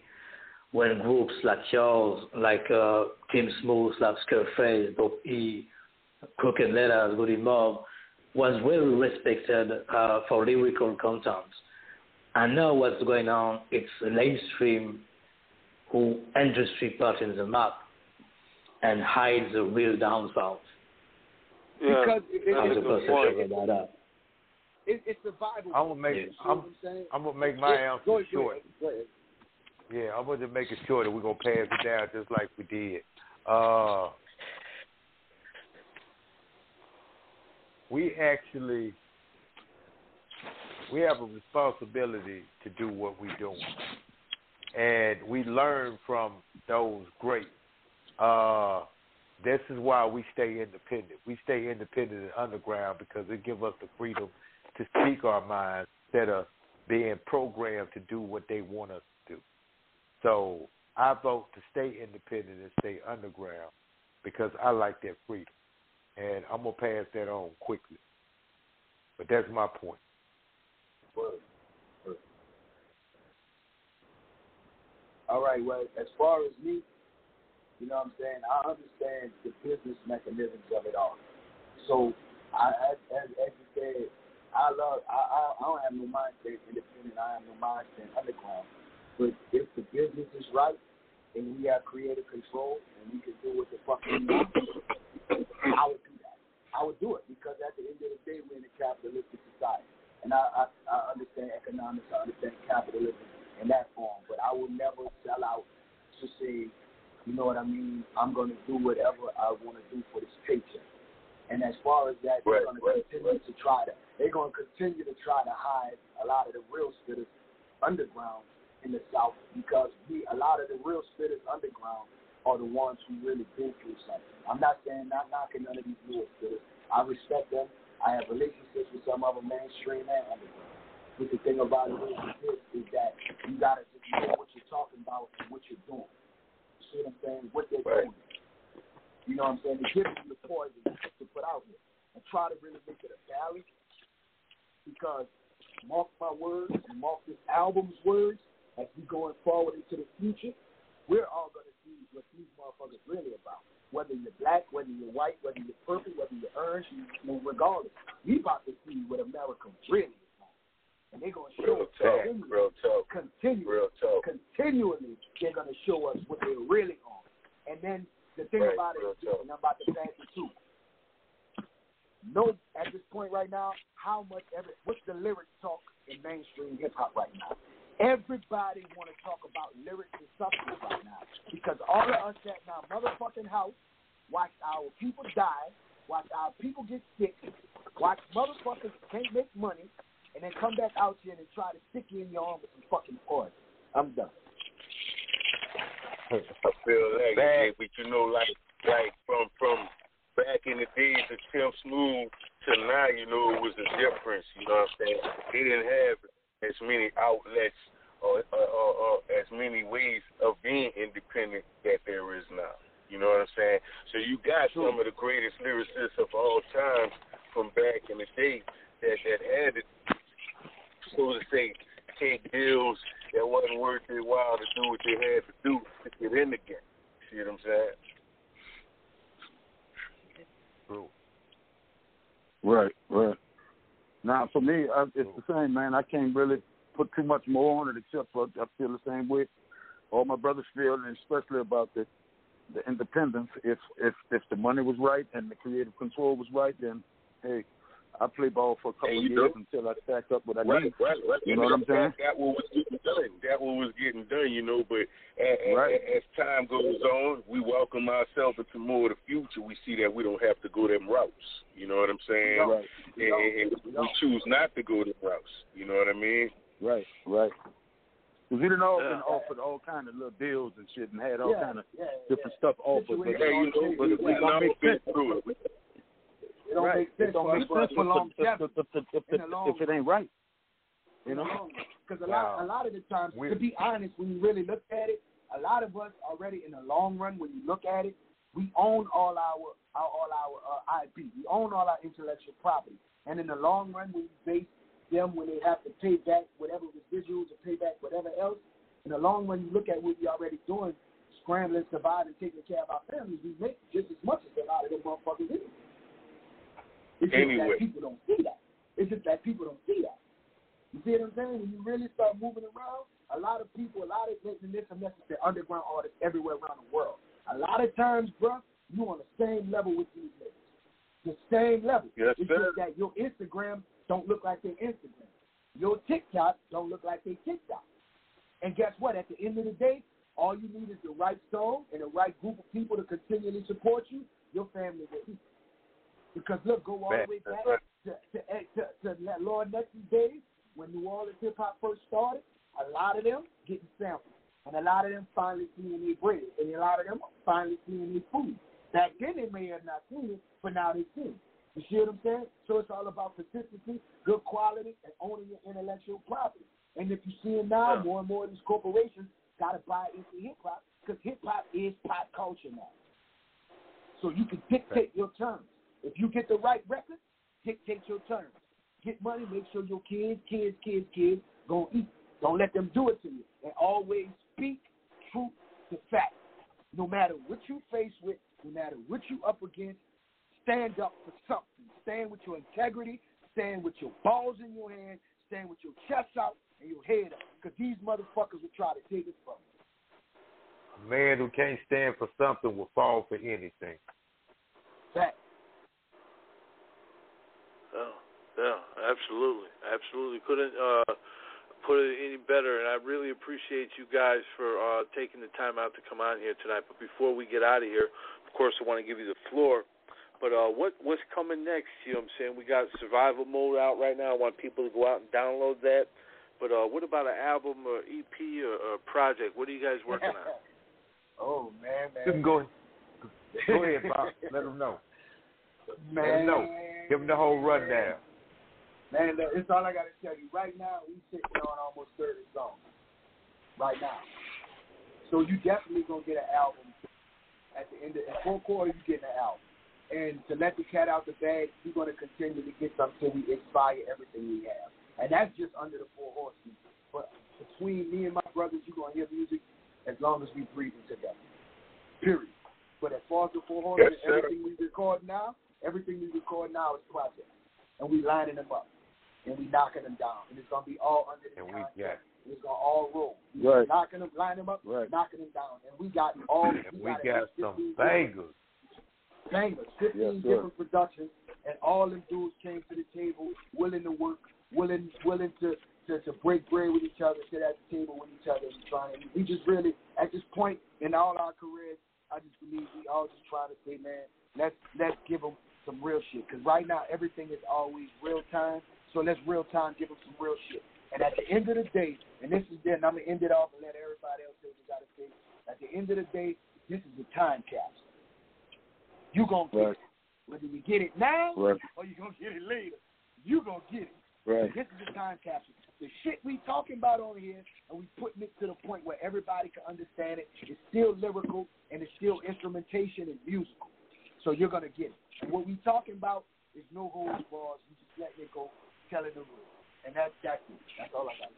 when groups like yours, like uh, Tim Smooth, like Scarface, Dope E, Crooked Lettaz, Goodie Mob, was well respected uh, for lyrical content. And now what's going on, it's a mainstream who industry put in the map and hides the real down south. Yeah, Because it- it- How's it's your a that? It, it's survival. I'm gonna make You I'm, I'm gonna make my It- answer go ahead, go short. ahead, go ahead. Yeah, I'm gonna make it short and we're gonna pass it down just like we did. Uh we actually we have a responsibility to do what we're doing. And we learn from those great. Uh this is why we stay independent. We stay independent and underground because it gives us the freedom to speak our minds instead of being programmed to do what they want us to do. So I vote to stay independent and stay underground because I like that freedom. And I'm to pass that on quickly. But that's my point. All right, well, as far as me, you know what I'm saying, I understand the business mechanisms of it all. So, I, as, as, as you said, I love, I, I, I don't have no mind state independent, I have no mind state underground. But if the business is right and we have creative control and we can do what the fuck we want, I would do that. I would do it because at the end of the day, we're in a capitalistic society. And I, I, I understand economics, I understand capitalism in that form, but I will never sell out to say, you know what I mean, I'm going to do whatever I want to do for this paycheck. And as far as that, they're going to continue to try to, they're going to continue to try to hide a lot of the real spitters underground in the South because we, a lot of the real spitters underground are the ones who really been through something. I'm not saying not knocking none of these newer spitters. I respect them. I have relationships with some of them mainstream and underground. But the thing about it is, is, is that you gotta just know what you're talking about and what you're doing. You see what I'm saying? What they're doing. You know what I'm saying? They're giving you the poison to put out here. And try to really make it a balance. Because mark my words and mark this album's words as we going forward into the future, we're all gonna see what these motherfuckers really about. Whether you're black, whether you're white, whether you're purple, whether you're orange, you know, regardless. We about to see what America really is on. And they're gonna show Real us talk, continually, real talk, continually, real talk. continually they're gonna show us what they're really on. And then the thing Right, about it this, and I'm about to pass it too. Know at this point right now how much every what's the lyric talk in mainstream hip hop right now. Everybody want to talk about lyrics and substance right now because all of us at our motherfucking house watch our people die, watch our people get sick, watch motherfuckers can't make money, and then come back out here and try to stick you in your arm with some fucking poison. I'm done. I feel like it, but you know, like like from from back in the days of Tim Smooth to now, you know, it was a difference. You know what I'm saying? They didn't have as many outlets or, or, or, or as many ways of being independent that there is now. You know what I'm saying? So you got some of the greatest lyricists of all time from back in the day that that had it, so to say, take deals that wasn't worth their while to do what they had to do to get in the game. See what I'm saying? True. Right, right. Now, for me, I, it's the oh. same, man. I can't really put too much more on it except for I feel the same way all my brothers feel, and especially about the the independence. If if if the money was right and the creative control was right, then hey, I play ball for a couple of years know- until I stack up what I Right, need. right, right. You know what I'm saying? That, that what was getting done. That what was getting done, you know. But as, Right. as time goes on, we welcome ourselves into more of the future. We see that we don't have to go them routes. You know what I'm saying? Right. And, and we choose not to go them routes. You know what I mean? Right, right. Because we done all Yeah. been offered all kind of little deals and shit and had all Yeah, kind of yeah, different stuff offered. But, Situation on tape, but it yeah. don't make sense. It don't right. make sense it don't make sense for longevity. if, if, if, In the long if it ain't right. You know? Because a lot, a lot of the times, to be honest, when you really look at it, a lot of us already in the long run, when you look at it, we own all our, our all our uh, IP. We own all our intellectual property. And in the long run, when you base them, when they have to pay back whatever residuals or pay back whatever else, in the long run, you look at what we already doing, scrambling, surviving, taking care of our families. We make just as much as a lot of them motherfuckers do. It's just that people don't see that. It's just that people don't see that. You see what I'm saying? When you really start moving around, a lot of people, a lot of and this and they're underground artists everywhere around the world. A lot of times, bro, you on the same level with these niggas. The same level. Yes, it's sir. just that your Instagram don't look like their Instagram. Your TikTok don't look like their TikTok. And guess what? At the end of the day, all you need is the right song and the right group of people to continually support you. Your family will eat. Because look, go all the way back to, to, to, to Lord Nexus days when New Orleans hip hop first started. A lot of them getting samples, and a lot of them finally seeing their bread, and a lot of them finally seeing their food. Back then they may have not seen it, but now they see it. You see what I'm saying? So it's all about consistency, good quality, and owning your intellectual property. And if you see it now, more and more of these corporations got to buy into hip hop because hip hop is pop culture now. So you can dictate your terms. If you get the right record, dictate your terms. Get money, make sure your kids, kids, kids, kids gonna eat. Don't let them do it to you. And always speak truth to fact. No matter what you face with, no matter what you up against, stand up for something. Stand with your integrity. Stand with your balls in your hand. Stand with your chest out and your head up. Because these motherfuckers will try to take it from you. A man who can't stand for something will fall for anything. Fact. Yeah, yeah, absolutely, absolutely. Couldn't uh, put it any better. And I really appreciate you guys for uh, taking the time out to come on here tonight. But before we get out of here, of course, I want to give you the floor. But uh, what what's coming next? You know what I'm saying? We got survival mode out right now. I want people to go out and download that. But uh, what about an album or EP or, or project? What are you guys working on? Oh man, man. You can go, go ahead, Bob. Let them know. Let them know. Give them the whole rundown. Man, look, it's all I got to tell you. Right now, we sitting on almost 30 songs. Right now. So you definitely going to get an album. At the end of in four quarter, you getting an album. And to let the cat out the bag, we're going to continue to get something till we expire everything we have. And that's just under the four horsemen. But between me and my brothers, you're going to hear music as long as we breathing together. Period. But as far as the four horsemen, Yes, sir. everything we record now, everything we record now is projects. And we lining them up. And we knocking them down. And it's going to be all under the And we contract. got It's going to all roll. We Right. Knocking them, lining them up, Right. knocking them down. And we got all. and we at got least some 15 bangers. bangers, 15 Yes, different productions, and all them dudes came to the table willing to work, willing willing to, to, to break bread with each other, sit at the table with each other, and trying. And we just really, at this point in all our careers, I just believe we all just trying to say, man, let's let's give them some real shit. Because right now everything is always real time, so let's real time give them some real shit. And at the end of the day, and this is then I'm gonna end it off and let everybody else say what they gotta say. At the end of the day, this is a time capsule. You gonna get Right. it. Whether you get it now Right. or you gonna get it later, you gonna get it. Right. This is a time capsule. The shit we talking about on here, and we putting it to the point where everybody can understand it. It's still lyrical and it's still instrumentation and musical. So you're gonna get it. And what we talking about is no holds bars. We just letting it go, telling the rules, and that's that's it. That's all I got.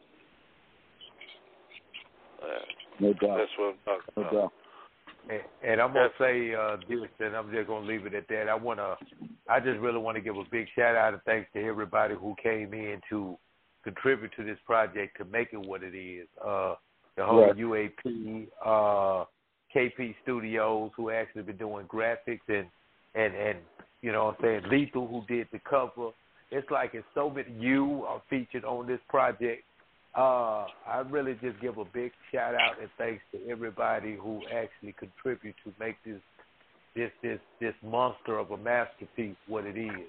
Uh, No doubt. that's what I'm talking No about. doubt. And, and I'm gonna say uh, this, and I'm just gonna leave it at that. I wanna, I just really want to give a big shout out and thanks to everybody who came in to contribute to this project to make it what it is. Uh, the whole Right. UAP, uh, KP Studios, who actually been doing graphics, and and and you know what I'm saying Lethal, who did the cover. It's like it's so many you are featured on this project. Uh, I really just give a big shout out and thanks to everybody who actually contribute to make this this this this monster of a masterpiece what it is.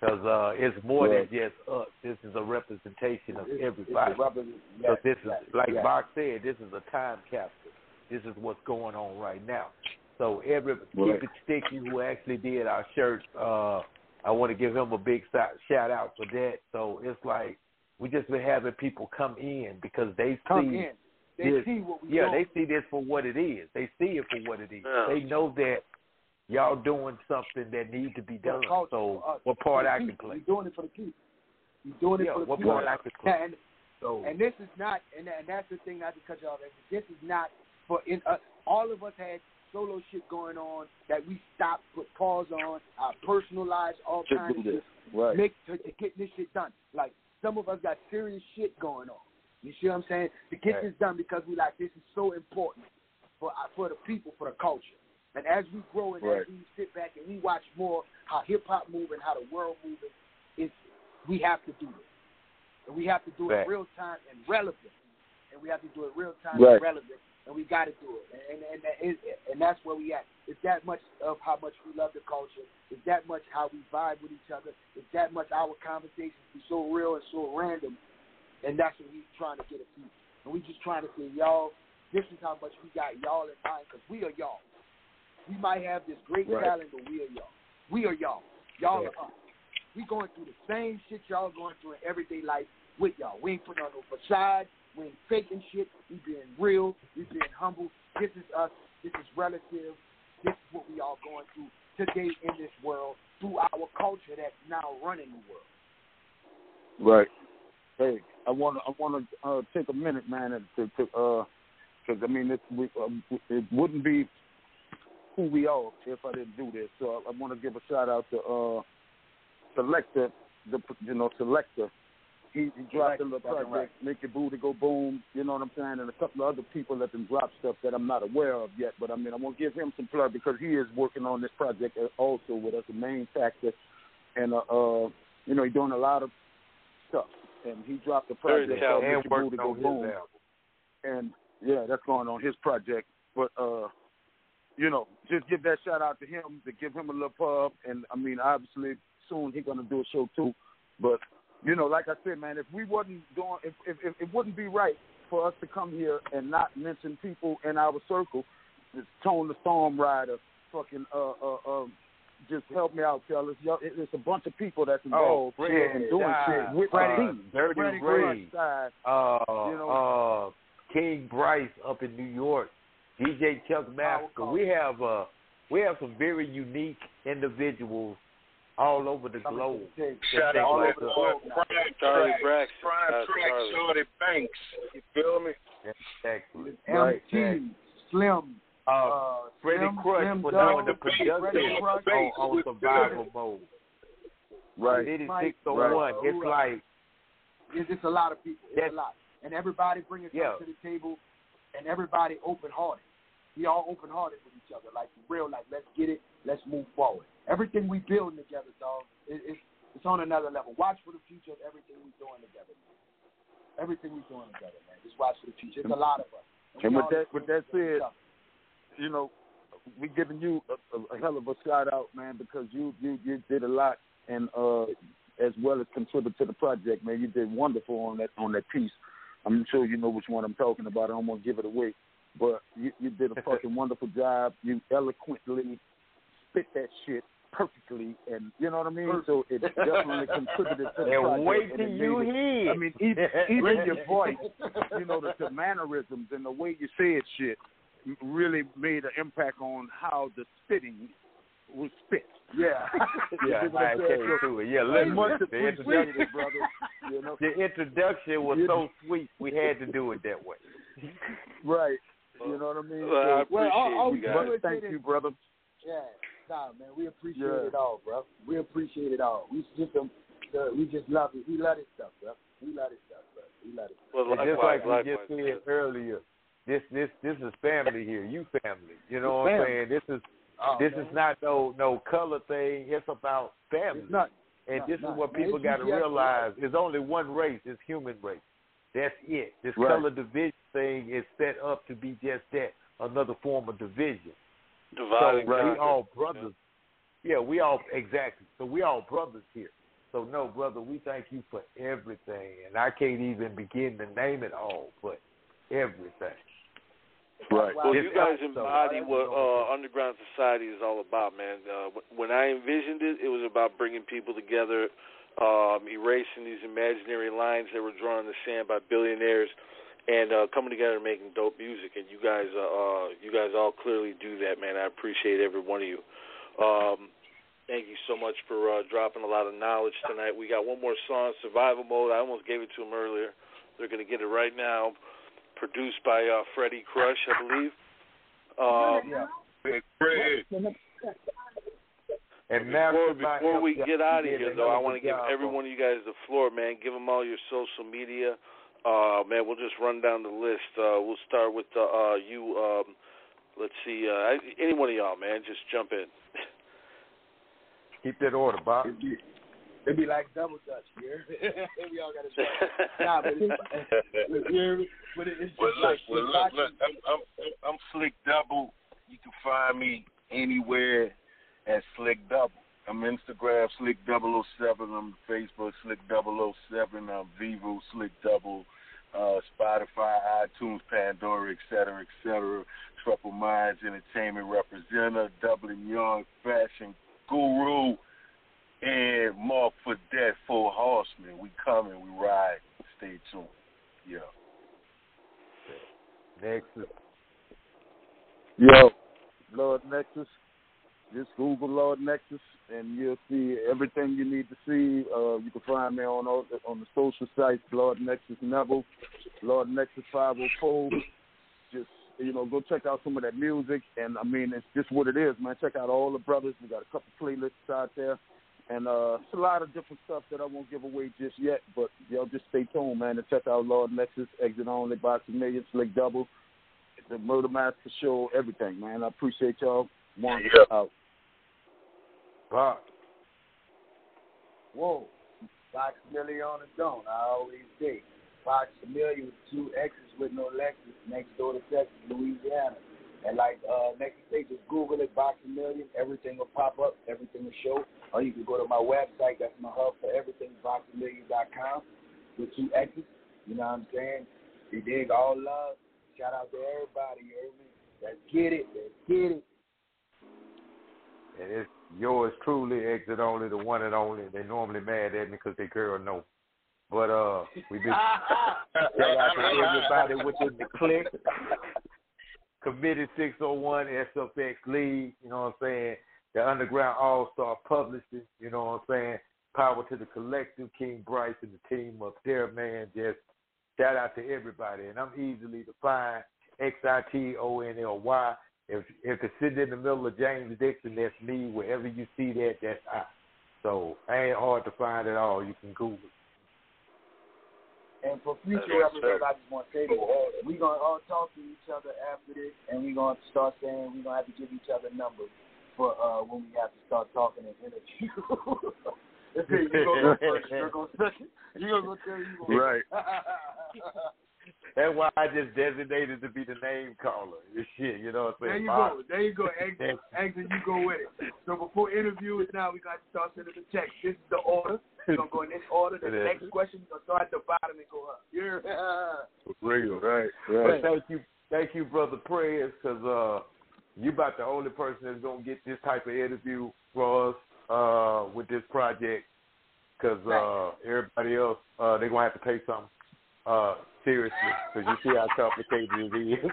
because uh, it's more than just us. This is a representation of It's- it's everybody. represent- So this is like yes. Mark said, this is a time capsule. This is what's going on right now. So every Right. keep it sticky who actually did our shirt, uh, I want to give him a big shout shout out for that. So it's like we just been having people come in because they Come see in. They this- see what we yeah, doing. they see this for what it is. They see it for what it is. Yeah. They know that y'all doing something that needs to be done. So for us, what part the I can people. play? We're doing it for the people. We're doing it Yeah, for the what people. part I can play? And, So and this is not, and, and that's the thing not to cut you off. This is not for in uh, all of us had solo shit going on that we stop, put pause on, our personal lives, all Just kinds of this. shit, Right. make to, to get this shit done. Like some of us got serious shit going on. You see what I'm saying? To get Right. this done because we like this is so important for uh, for the people, for the culture. And as we grow and Right. as we sit back and we watch more how hip hop moving, how the world moving, is we have to do this. And we have to do Right. it real time and relevant. And we have to do it real time Right. and relevant. And we got to do it. And and and, and, and that's where we at. It's that much of how much we love the culture. It's that much how we vibe with each other. It's that much our conversations be so real and so random. And that's what we trying to get at people. And we just trying to say, y'all, this is how much we got y'all in mind because we are y'all. We might have this great Right. talent, but we are y'all. We are y'all. Y'all Yeah. are us. We going through the same shit y'all going through in everyday life with y'all. We ain't putting on no facade. We ain't faking shit. We being real. We being humble. This is us. This is relative. This is what we all going through today in this world through our culture that's now running the world. Right. Hey, I want to I want to uh, take a minute, man, to to uh, because I mean it we, um, it wouldn't be who we are if I didn't do this. So I, I want to give a shout out to uh, Selector, the you know Selector. He, he dropped a little Selector, project, right. Make Your Booty Go Boom. You know what I'm saying? And a couple of other people let them drop stuff that I'm not aware of yet. But I mean, I want to give him some plug because he is working on this project also with us, a main factor, and uh, uh you know, he's doing a lot of stuff. And he dropped a Very project called and Make Your Booty working Go Boom album. and yeah, that's going on his project. But uh, you know, just give that shout out to him to give him a little pub. And I mean, obviously, soon he's gonna do a show too. But you know, like I said, man, if we wasn't doing, if if, if it wouldn't be right for us to come here and not mention people in our circle, this Tone the Storm Rider, fucking uh uh um. Just help me out, fellas. Y'all, it- it's a bunch of people that's Oh, involved here and doing shit with uh, the team. Dirty Freddie Ray, side, uh, you know. uh, King Bryce up in New York, DJ Chuck Master. We have uh, we have some very unique individuals all over the globe. Shout think out like to us. Prime Charlie Track, Braxton. Prime That's Track, Charlie. Shorty Banks. You feel me? Exactly. Right. MT, Slim, Uh, uh, Freddie Slim, Crush Slim for doing the production Freddie on, on survival mode. Right. It is Mike, 601. right. It's like It's just a lot of people. It's a lot. And everybody bringing Yeah. something to the table, and everybody open hearted. We all open hearted with each other, like real. Like let's get it, let's move forward. Everything we building together, dog, it, it's it's on another level. Watch for the future of everything we doing together. Man. Everything we doing together, man. Just watch for the future. It's a lot of us. And we with that, with that said, you know, we giving you a, a, a hell of a shout out, man, because you you you did a lot, and uh, as well as contribute to the project, man. You did wonderful on that on that piece. I'm sure you know which one I'm talking about. I don't want to give it away, but you, you did a fucking wonderful job. You eloquently spit that shit perfectly, and you know what I mean. So it definitely contributed to the And project. wait and till you hear. I mean, even, even your voice, you know, the, the mannerisms and the way you said shit really made an impact on how the spitting was spit. Yeah. Yeah, I I'm came to it. Yeah, listen, the introduction, brother. You know, the introduction was so sweet. We had to do it that way. right? You know what I mean? Well, I So- appreciate all- all you guys. thank you, brother. Yeah, nah, man, we appreciate Yeah. it all, bro. We appreciate it all. We just um, uh, we just love it. We love this stuff, bro. We love this stuff, bro. We love it. Well, And just likewise, like we just said earlier, this this this is family here. You family. You know It's what I'm saying? This is Oh, this man. is not no no color thing. It's about family. It's not. And No, this no, is what people got to realize: there's only one race. It's human race. That's it. This Right. color division thing is set up to be just that, another form of division. Dividing so we all brothers. Yeah, we all exactly. So we all brothers here. So no, brother, we thank you for everything, and I can't even begin to name it all, but everything. Right. Well, This you guys episode, embody I what uh, underground society is all about, man. Uh, when I envisioned it, it was about bringing people together, um, erasing these imaginary lines that were drawn in the sand by billionaires, and uh, coming together and making dope music. And you guys, uh, uh, you guys all clearly do that, man. I appreciate every one of you. Um, thank you so much for uh, dropping a lot of knowledge tonight. We got one more song, Survival Mode. I almost gave it to them earlier. They're going to get it right now. Produced by uh, Freddie Crush, I believe. Um, Big Fred. And before, before we get out of here, though, I want to give every one of you guys the floor, man. Give them all your social media. Uh, man, we'll just run down the list. Uh, we'll start with uh, uh, you. Um, let's see. Uh, any one of y'all, man, just jump in. Keep that order, Bob. It'd be like double dutch here. we all got to Nah, but it's, but, you- but it's just Well, like look, well, look, look, I'm, I'm, I'm Slick Dubble. You can find me anywhere at Slick Dubble. I'm Instagram Slick 007. I'm Facebook Slick 007. I'm Vevo Slick Dubble. Uh, Spotify, iTunes, Pandora, et cetera, et cetera. Trouble Minds Entertainment Representative, Dublin Young Fashion Guru, and Mark for Death, Four Horsemen. We coming, we ride. Stay tuned. Yeah. Nexus. Yo, Lord Nexus. Just Google Lord Nexus, and you'll see everything you need to see. Uh, you can find me on all the, on the social sites, Lord Nexus Neville, Lord Nexus 504. Just you know, go check out some of that music, and I mean, it's just what it is, man. Check out all the brothers. We got a couple playlists out there, and uh, it's a lot of different stuff that I won't give away just yet. But y'all just stay tuned, man, and check out Lord Nexus, X-It Only, Boxx-A-Million, Slick Dubble, the Murder Master Show, everything, man. I appreciate y'all. One out. Bob. Whoa. Fox Million on the dome. I always say. Fox Million with two X's with no Lexus next door to Texas, Louisiana. And like uh next day, just Google it, Box Million. Everything will pop up. Everything will show. Or you can go to my website. That's my hub for everything, boxmillion.com with two X's. You know what I'm saying? You dig all love. Shout out to everybody. You hear me? Let's get it. Let's get it. And it's yours truly, X-It Only, the one and only. They normally mad at me because they girl know. But uh, we been shout out to everybody within the clique. Committee 601, SFX League, you know what I'm saying? The Underground All Star Publishing, you know what I'm saying? Power to the collective, King Bryce and the team up there, man. Just shout out to everybody. And I'm easily to find X I T O N L Y. If if it's sitting in the middle of James Dixon, that's me. Wherever you see that, that's I. So ain't hard to find at all. You can Google. And for future Yes, episodes, sir. I just want to say this. We're going to all talk to each other after this, and we're going to start saying we're going to have to give each other numbers for uh, when we have to start talking and interview. Let's see, you go first. You're going second. You're going to tell you. what- Right. That's why I just designated to be the name caller. Shit, you know what I'm saying? There you Bob. go. There you go. Exit, exit, you go with it. So before interview is now, we got to start sending the text. This is the order. We're going to go in this order. The next question, we're going to start at the bottom and go up. Yeah. Real, right, But thank you, thank you, brother Prayers, because uh, you about the only person that's gonna get this type of interview for us uh, with this project. Because uh, everybody else, uh, they're gonna have to pay something uh, seriously. Because you see how complicated it is.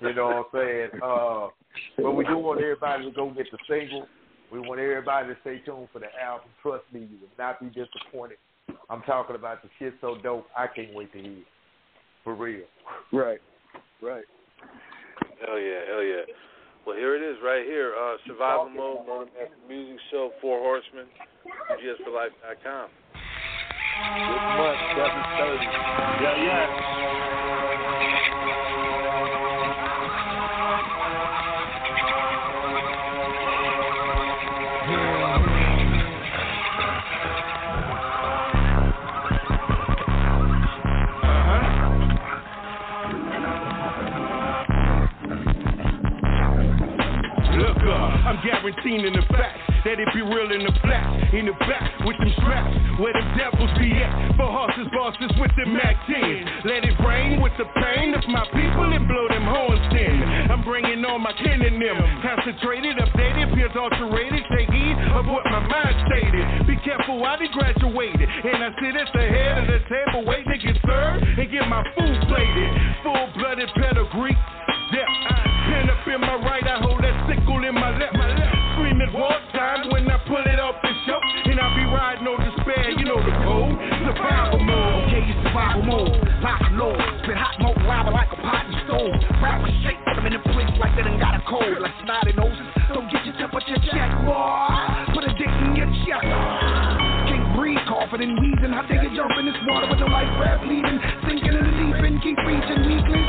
you know what I'm saying? Uh, but we do want everybody to go get the single. We want everybody to stay tuned for the album. Trust me, you will not be disappointed. I'm talking about the shit so dope. I can't wait to hear it. For real. Right, right. Hell yeah, hell yeah. Well, here it is, right here. Uh, Survival Mode, Murder Music Show, Four Horsemen, GSForLife.com. This month, 730. Yeah, yeah. Look, uh, I'm guaranteeing the fact that it be real in the flat, in the back with them straps, where the devils be at. For horses, bosses with the Mac 10. Let it rain with the pain of my people and blow them horns in. I'm bringing all my kin in them. Concentrated, updated, peers alterated, take heed of what my mind stated. Be careful, I be graduated. And I sit at the head of the table waiting to get served and get my food plated. Full blooded pedigree. Yeah, pen up in my right, I hold that sickle in my left. My left. Screaming war time when I pull it off the show. And I be riding no despair, you know the code. Survival mode. Okay, it's survival mode. Lock and load. Spit hot smoke lava like a pot and stove. Rappers shake them in the place like they done got a cold. Like snotty noses. Don't get your temperature checked, boy. Put a dick in your chest. Can't breathe, coughing and wheezing. How they get jump in this water with the life raft leaving. Sinking deep end, keep reaching weakness.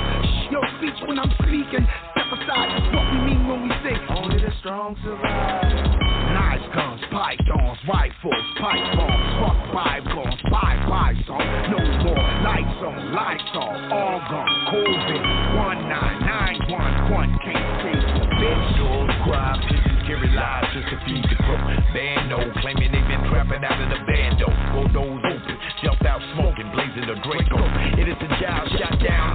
Speech when I'm speaking. Step aside, what we mean when we say only the strong survive. Knives, guns, pythons, rifles, pipe bombs, fuck bygones, bye bye song. No more lights on, lights on, all gone. COVID, 1991, can't take the bitch. Doors, crime, pigeons carry lies just to feed the crook. Bando claiming they've been trapping out of the bando. Doors open, jumped out smoking, blazing the Draco. It is the child shot down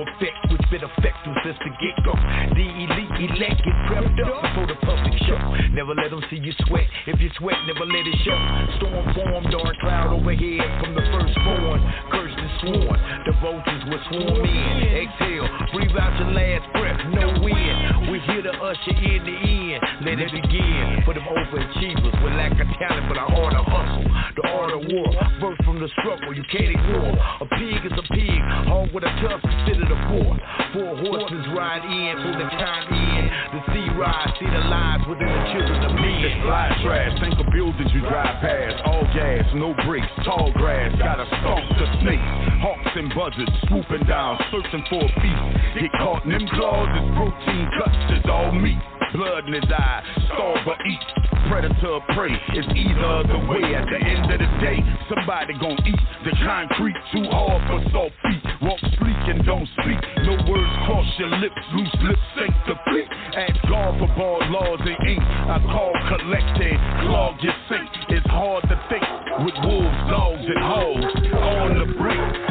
effect, which been effective since the get go. The elite elect get prepped up before the public show. Never let them see you sweat. If you sweat, never let it show. Storm formed, dark cloud overhead from the firstborn. Cursed and sworn, the vultures will swarm in. Exhale, breathe out your last breath, no wind. We're here to usher in the end. Let it begin for them overachievers with lack of talent, but our art of hustle. The art of war, birth from the struggle, you can't ignore. A pig is a pig, all with a tough considered a poor. Four horses ride in for the time in. The sea rise, see the lives within the children of men. It's fly trash, think of buildings you drive past. All gas, no brakes, tall grass, gotta stalk the snakes. Hawks and buzzards swooping down, searching for a feast. Get caught in them claws, it's protein cuts, it's all meat. Blood in his eye, starve or eat. Predator or prey, it's either the way. At the end of the day, somebody gon' eat. The concrete too hard for soft feet. Walk sleek and don't speak. No words cross your lips, loose lips ain't the flick. Ask God for ball laws and ink. I call collected, clog your sink. It's hard to think with wolves, dogs, and hoes on the brink,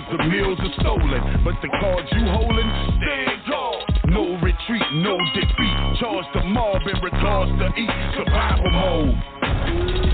cause the meals are stolen. But the cards you holding, stand tall. No retreat, no defeat. Charge the mob in regards to eat. Survival mode.